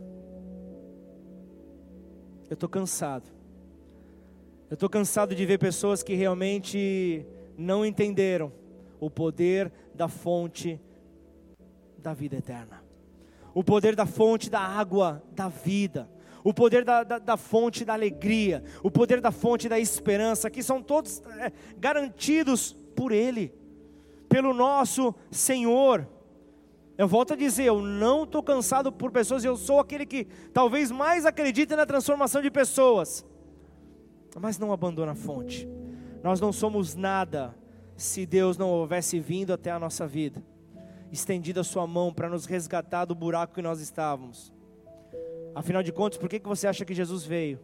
Eu estou cansado. Eu estou cansado de ver pessoas que realmente não entenderam o poder da fonte da vida eterna, o poder da fonte da água da vida, o poder da, da, da fonte da alegria, o poder da fonte da esperança, que são todos é, garantidos por Ele, pelo nosso Senhor. Eu volto a dizer, eu não estou cansado por pessoas, eu sou aquele que talvez mais acredita na transformação de pessoas. mas não abandona a fonte. Nós não somos nada se Deus não houvesse vindo até a nossa vida, estendido a sua mão para nos resgatar do buraco que nós estávamos. Afinal de contas, por que, que você acha que Jesus veio?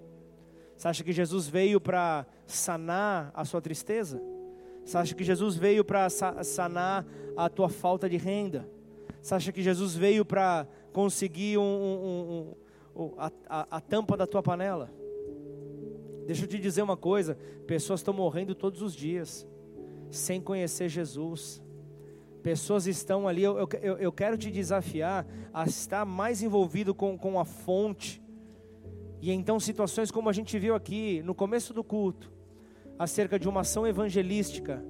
Você acha que Jesus veio para sanar a sua tristeza? Você acha que Jesus veio para sanar a tua falta de renda? Você acha que Jesus veio para conseguir um, um, um, a, a, a tampa da tua panela? Deixa eu te dizer uma coisa: pessoas estão morrendo todos os dias, sem conhecer Jesus. Pessoas estão ali, eu, eu, eu quero te desafiar a estar mais envolvido com, com a fonte. E então, situações como a gente viu aqui no começo do culto, acerca de uma ação evangelística,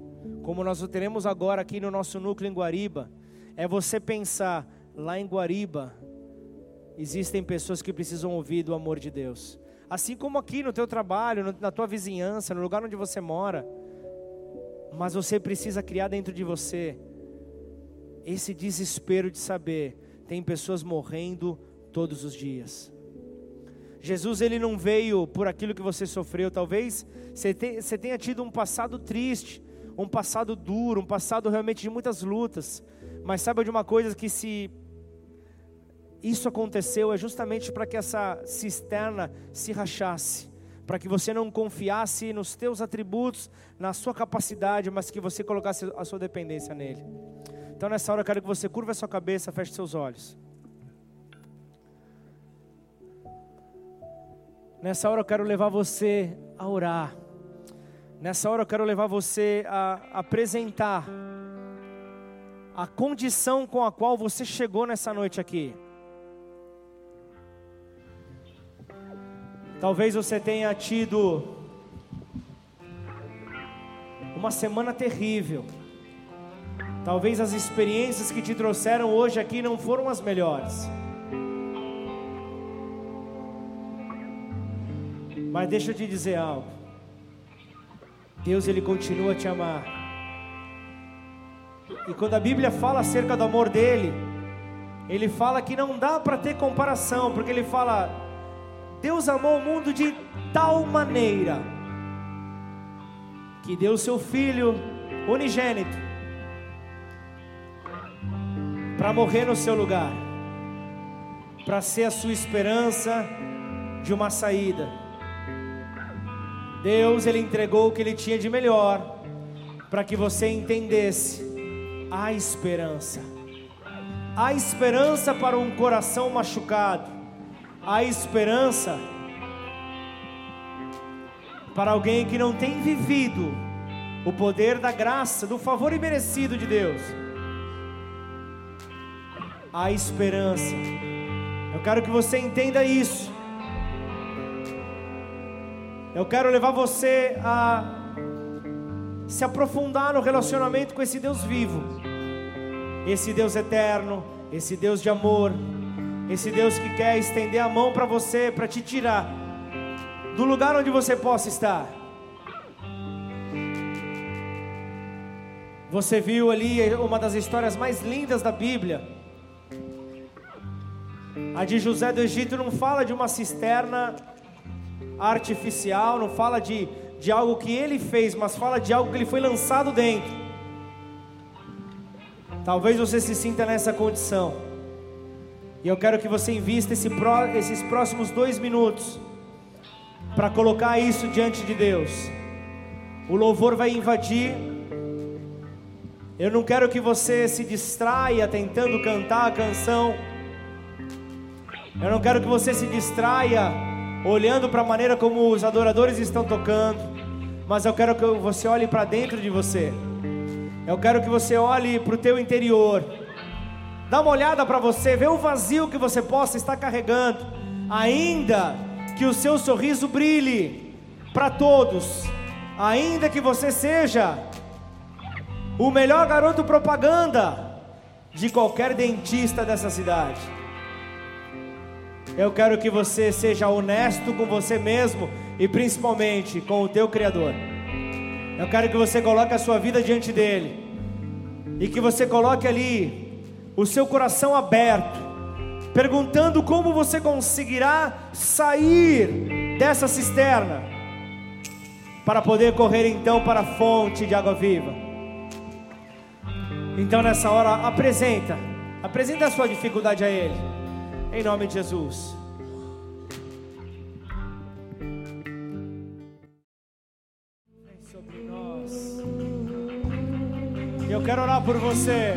como nós teremos agora aqui no nosso núcleo em Guariba, é você pensar, lá em Guariba, existem pessoas que precisam ouvir do amor de Deus. Assim como aqui no teu trabalho, na tua vizinhança, no lugar onde você mora. Mas você precisa criar dentro de você esse desespero de saber, tem pessoas morrendo todos os dias. Jesus ele não veio por aquilo que você sofreu. Talvez você tenha tido um passado triste, um passado duro, um passado realmente de muitas lutas. Mas saiba de uma coisa que se isso aconteceu é justamente para que essa cisterna se rachasse, para que você não confiasse nos teus atributos, na sua capacidade, mas que você colocasse a sua dependência nele. Então nessa hora eu quero que você curva a sua cabeça, feche seus olhos. Nessa hora eu quero levar você a orar. Nessa hora eu quero levar você a apresentar a condição com a qual você chegou nessa noite aqui. Talvez você tenha tido uma semana terrível. Talvez as experiências que te trouxeram hoje aqui não foram as melhores. Mas deixa eu te dizer algo. Deus ele continua a te amar. E quando a Bíblia fala acerca do amor dele, ele fala que não dá para ter comparação, porque ele fala: Deus amou o mundo de tal maneira que deu seu filho unigênito para morrer no seu lugar, para ser a sua esperança de uma saída. Deus ele entregou o que ele tinha de melhor para que você entendesse a esperança. A esperança para um coração machucado. A esperança para alguém que não tem vivido o poder da graça, do favor imerecido de Deus. A esperança. Eu quero que você entenda isso. Eu quero levar você a se aprofundar no relacionamento com esse Deus vivo, esse Deus eterno, esse Deus de amor, esse Deus que quer estender a mão para você, para te tirar do lugar onde você possa estar. Você viu ali uma das histórias mais lindas da Bíblia. A de José do Egito não fala de uma cisterna artificial, não fala de, de algo que ele fez, mas fala de algo que ele foi lançado dentro. Talvez você se sinta nessa condição. E eu quero que você invista esse pró, esses próximos dois minutos para colocar isso diante de Deus. O louvor vai invadir. Eu não quero que você se distraia tentando cantar a canção. Eu não quero que você se distraia olhando para a maneira como os adoradores estão tocando, mas eu quero que você olhe para dentro de você. Eu quero que você olhe para o teu interior. Dá uma olhada para você, vê o vazio que você possa estar carregando, ainda que o seu sorriso brilhe para todos, ainda que você seja o melhor garoto propaganda de qualquer dentista dessa cidade. Eu quero que você seja honesto com você mesmo e principalmente com o teu Criador. Eu quero que você coloque a sua vida diante dele e que você coloque ali o seu coração aberto, perguntando como você conseguirá sair dessa cisterna. para poder correr então para a fonte de água viva. Então nessa hora apresenta, apresenta a sua dificuldade a Ele, em nome de Jesus. Vem sobre nós. Eu quero orar por você.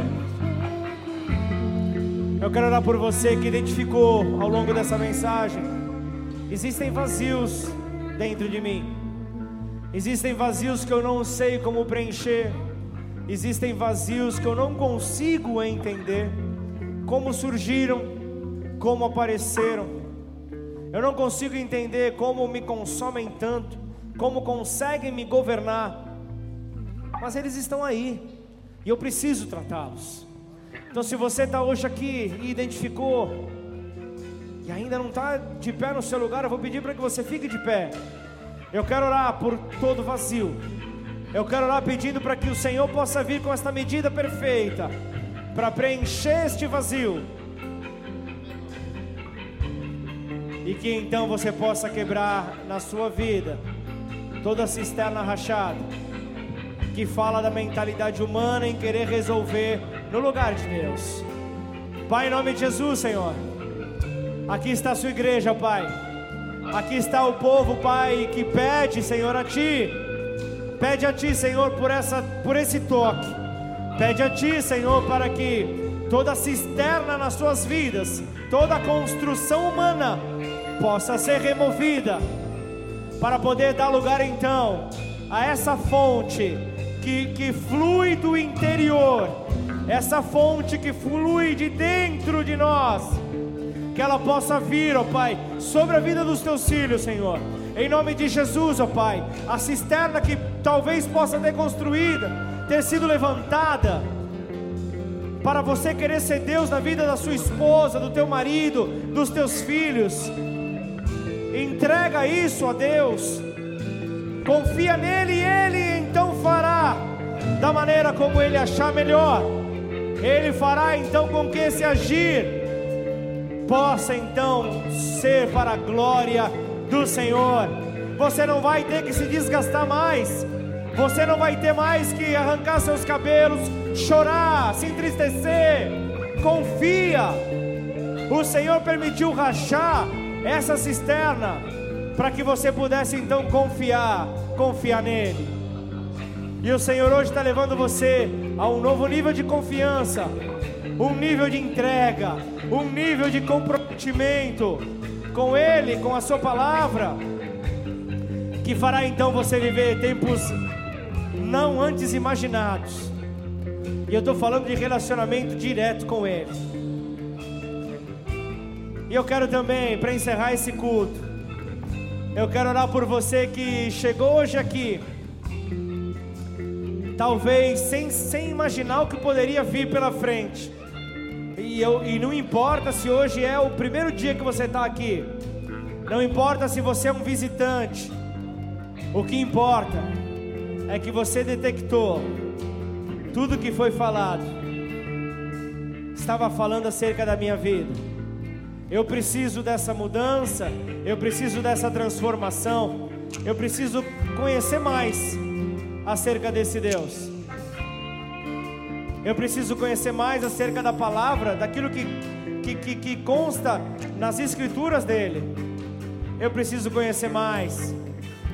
Eu quero orar por você que identificou ao longo dessa mensagem. Existem vazios dentro de mim. Existem vazios que eu não sei como preencher. Existem vazios que eu não consigo entender como surgiram, como apareceram. Eu não consigo entender como me consomem tanto, como conseguem me governar. Mas eles estão aí e eu preciso tratá-los. Então, se você está hoje aqui e identificou e ainda não está de pé no seu lugar, eu vou pedir para que você fique de pé. Eu quero orar por todo vazio. Eu quero orar pedindo para que o Senhor possa vir com esta medida perfeita para preencher este vazio. E que então você possa quebrar na sua vida toda cisterna rachada que fala da mentalidade humana em querer resolver no lugar de Deus. Pai, em nome de Jesus, Senhor. Aqui está a sua igreja, Pai. Aqui está o povo, Pai, que pede, Senhor, a Ti. Pede a Ti, Senhor, por, essa, por esse toque. Pede a Ti, Senhor, para que toda cisterna nas suas vidas, toda construção humana possa ser removida, para poder dar lugar então a essa fonte que, que flui do interior, essa fonte que flui de dentro de nós, que ela possa vir, ó Pai, sobre a vida dos teus filhos, Senhor. Em nome de Jesus, ó Pai, a cisterna que talvez possa ter construída, ter sido levantada, para você querer ser Deus na vida da sua esposa, do teu marido, dos teus filhos. Entrega isso a Deus. Confia nele e ele então fará da maneira como ele achar melhor. Ele fará então com que esse agir possa então ser para a glória do Senhor. Você não vai ter que se desgastar mais. Você não vai ter mais que arrancar seus cabelos, chorar, se entristecer. Confia. O Senhor permitiu rachar essa cisterna para que você pudesse então confiar, confiar nele. E o Senhor hoje está levando você a um novo nível de confiança, um nível de entrega, um nível de comprometimento com Ele, com a Sua palavra, que fará então você viver tempos não antes imaginados. E eu estou falando de relacionamento direto com Ele. E eu quero também, para encerrar esse culto, eu quero orar por você que chegou hoje aqui talvez sem, sem imaginar o que poderia vir pela frente. E, eu, e não importa se hoje é o primeiro dia que você está aqui, não importa se você é um visitante, o que importa é que você detectou tudo que foi falado, estava falando acerca da minha vida. Eu preciso dessa mudança, eu preciso dessa transformação, eu preciso conhecer mais acerca desse Deus. Eu preciso conhecer mais acerca da palavra, daquilo que, que, que, que consta nas escrituras dele. Eu preciso conhecer mais.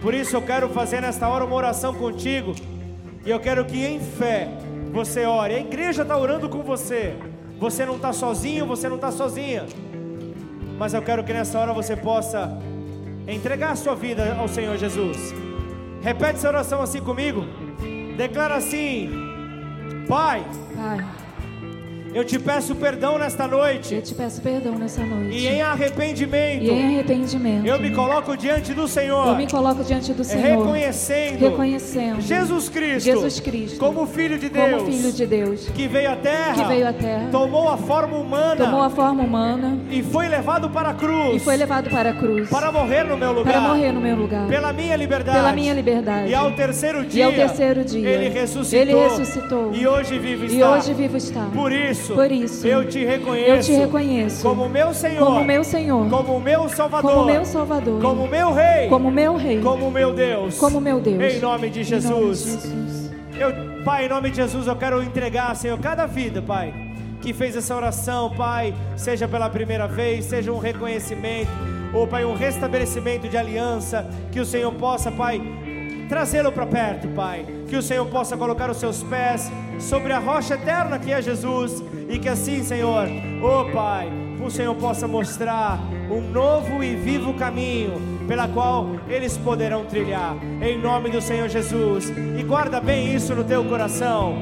Por isso eu quero fazer nesta hora uma oração contigo. E eu quero que em fé você ore. A igreja está orando com você. Você não está sozinho, você não está sozinha. Mas eu quero que nessa hora você possa entregar a sua vida ao Senhor Jesus. Repete essa oração assim comigo. Declara assim: Pai. Pai. Eu te peço perdão nesta noite. Eu te peço perdão nessa noite. E em arrependimento. E em arrependimento. Eu me coloco diante do Senhor. Eu me coloco diante do Senhor. Reconhecendo. Reconhecendo. Jesus Cristo. Jesus Cristo. Como filho de Deus. Como filho de Deus. Que veio à terra. Que veio à terra. Tomou a forma humana. Tomou a forma humana. E foi levado para a cruz. E foi levado para a cruz. Para morrer no meu lugar. Para morrer no meu lugar. Pela minha liberdade. Pela minha liberdade. E ao terceiro dia. E ao terceiro dia. Ele ressuscitou. Ele ressuscitou. E hoje vive está. E hoje vivo está. Por isso isso, Por isso, eu te reconheço, eu te reconheço como meu Senhor, como meu Senhor, como meu Salvador, como meu Salvador, como meu Rei, como meu Rei, como meu Deus, como meu Deus. Em nome de Em Jesus. nome de Jesus. Eu, pai, em nome de Jesus, eu quero entregar, Senhor, cada vida, Pai, que fez essa oração, Pai, seja pela primeira vez, seja um reconhecimento, ou, Pai, um restabelecimento de aliança, que o Senhor possa, Pai, trazê-lo para perto, Pai, que o Senhor possa colocar os seus pés sobre a rocha eterna que é Jesus, e que assim, Senhor, oh Pai, o Senhor possa mostrar um novo e vivo caminho pela qual eles poderão trilhar, em nome do Senhor Jesus. E guarda bem isso no teu coração.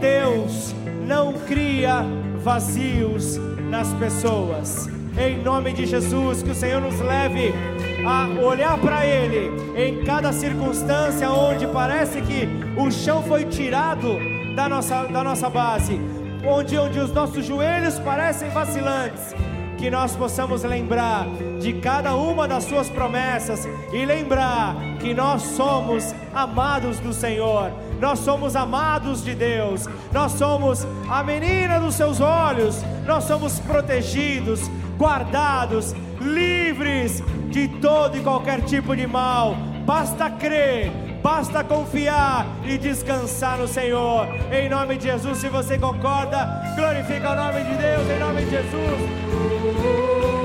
Deus não cria vazios nas pessoas. Em nome de Jesus, que o Senhor nos leve a olhar para Ele em cada circunstância onde parece que o chão foi tirado da nossa, da nossa base, onde, onde os nossos joelhos parecem vacilantes que nós possamos lembrar de cada uma das suas promessas e lembrar que nós somos amados do Senhor, nós somos amados de Deus, nós somos a menina dos seus olhos, nós somos protegidos, guardados, livres de todo e qualquer tipo de mal. Basta crer, basta confiar e descansar no Senhor. Em nome de Jesus, se você concorda, glorifica o nome de Deus, em nome de Jesus.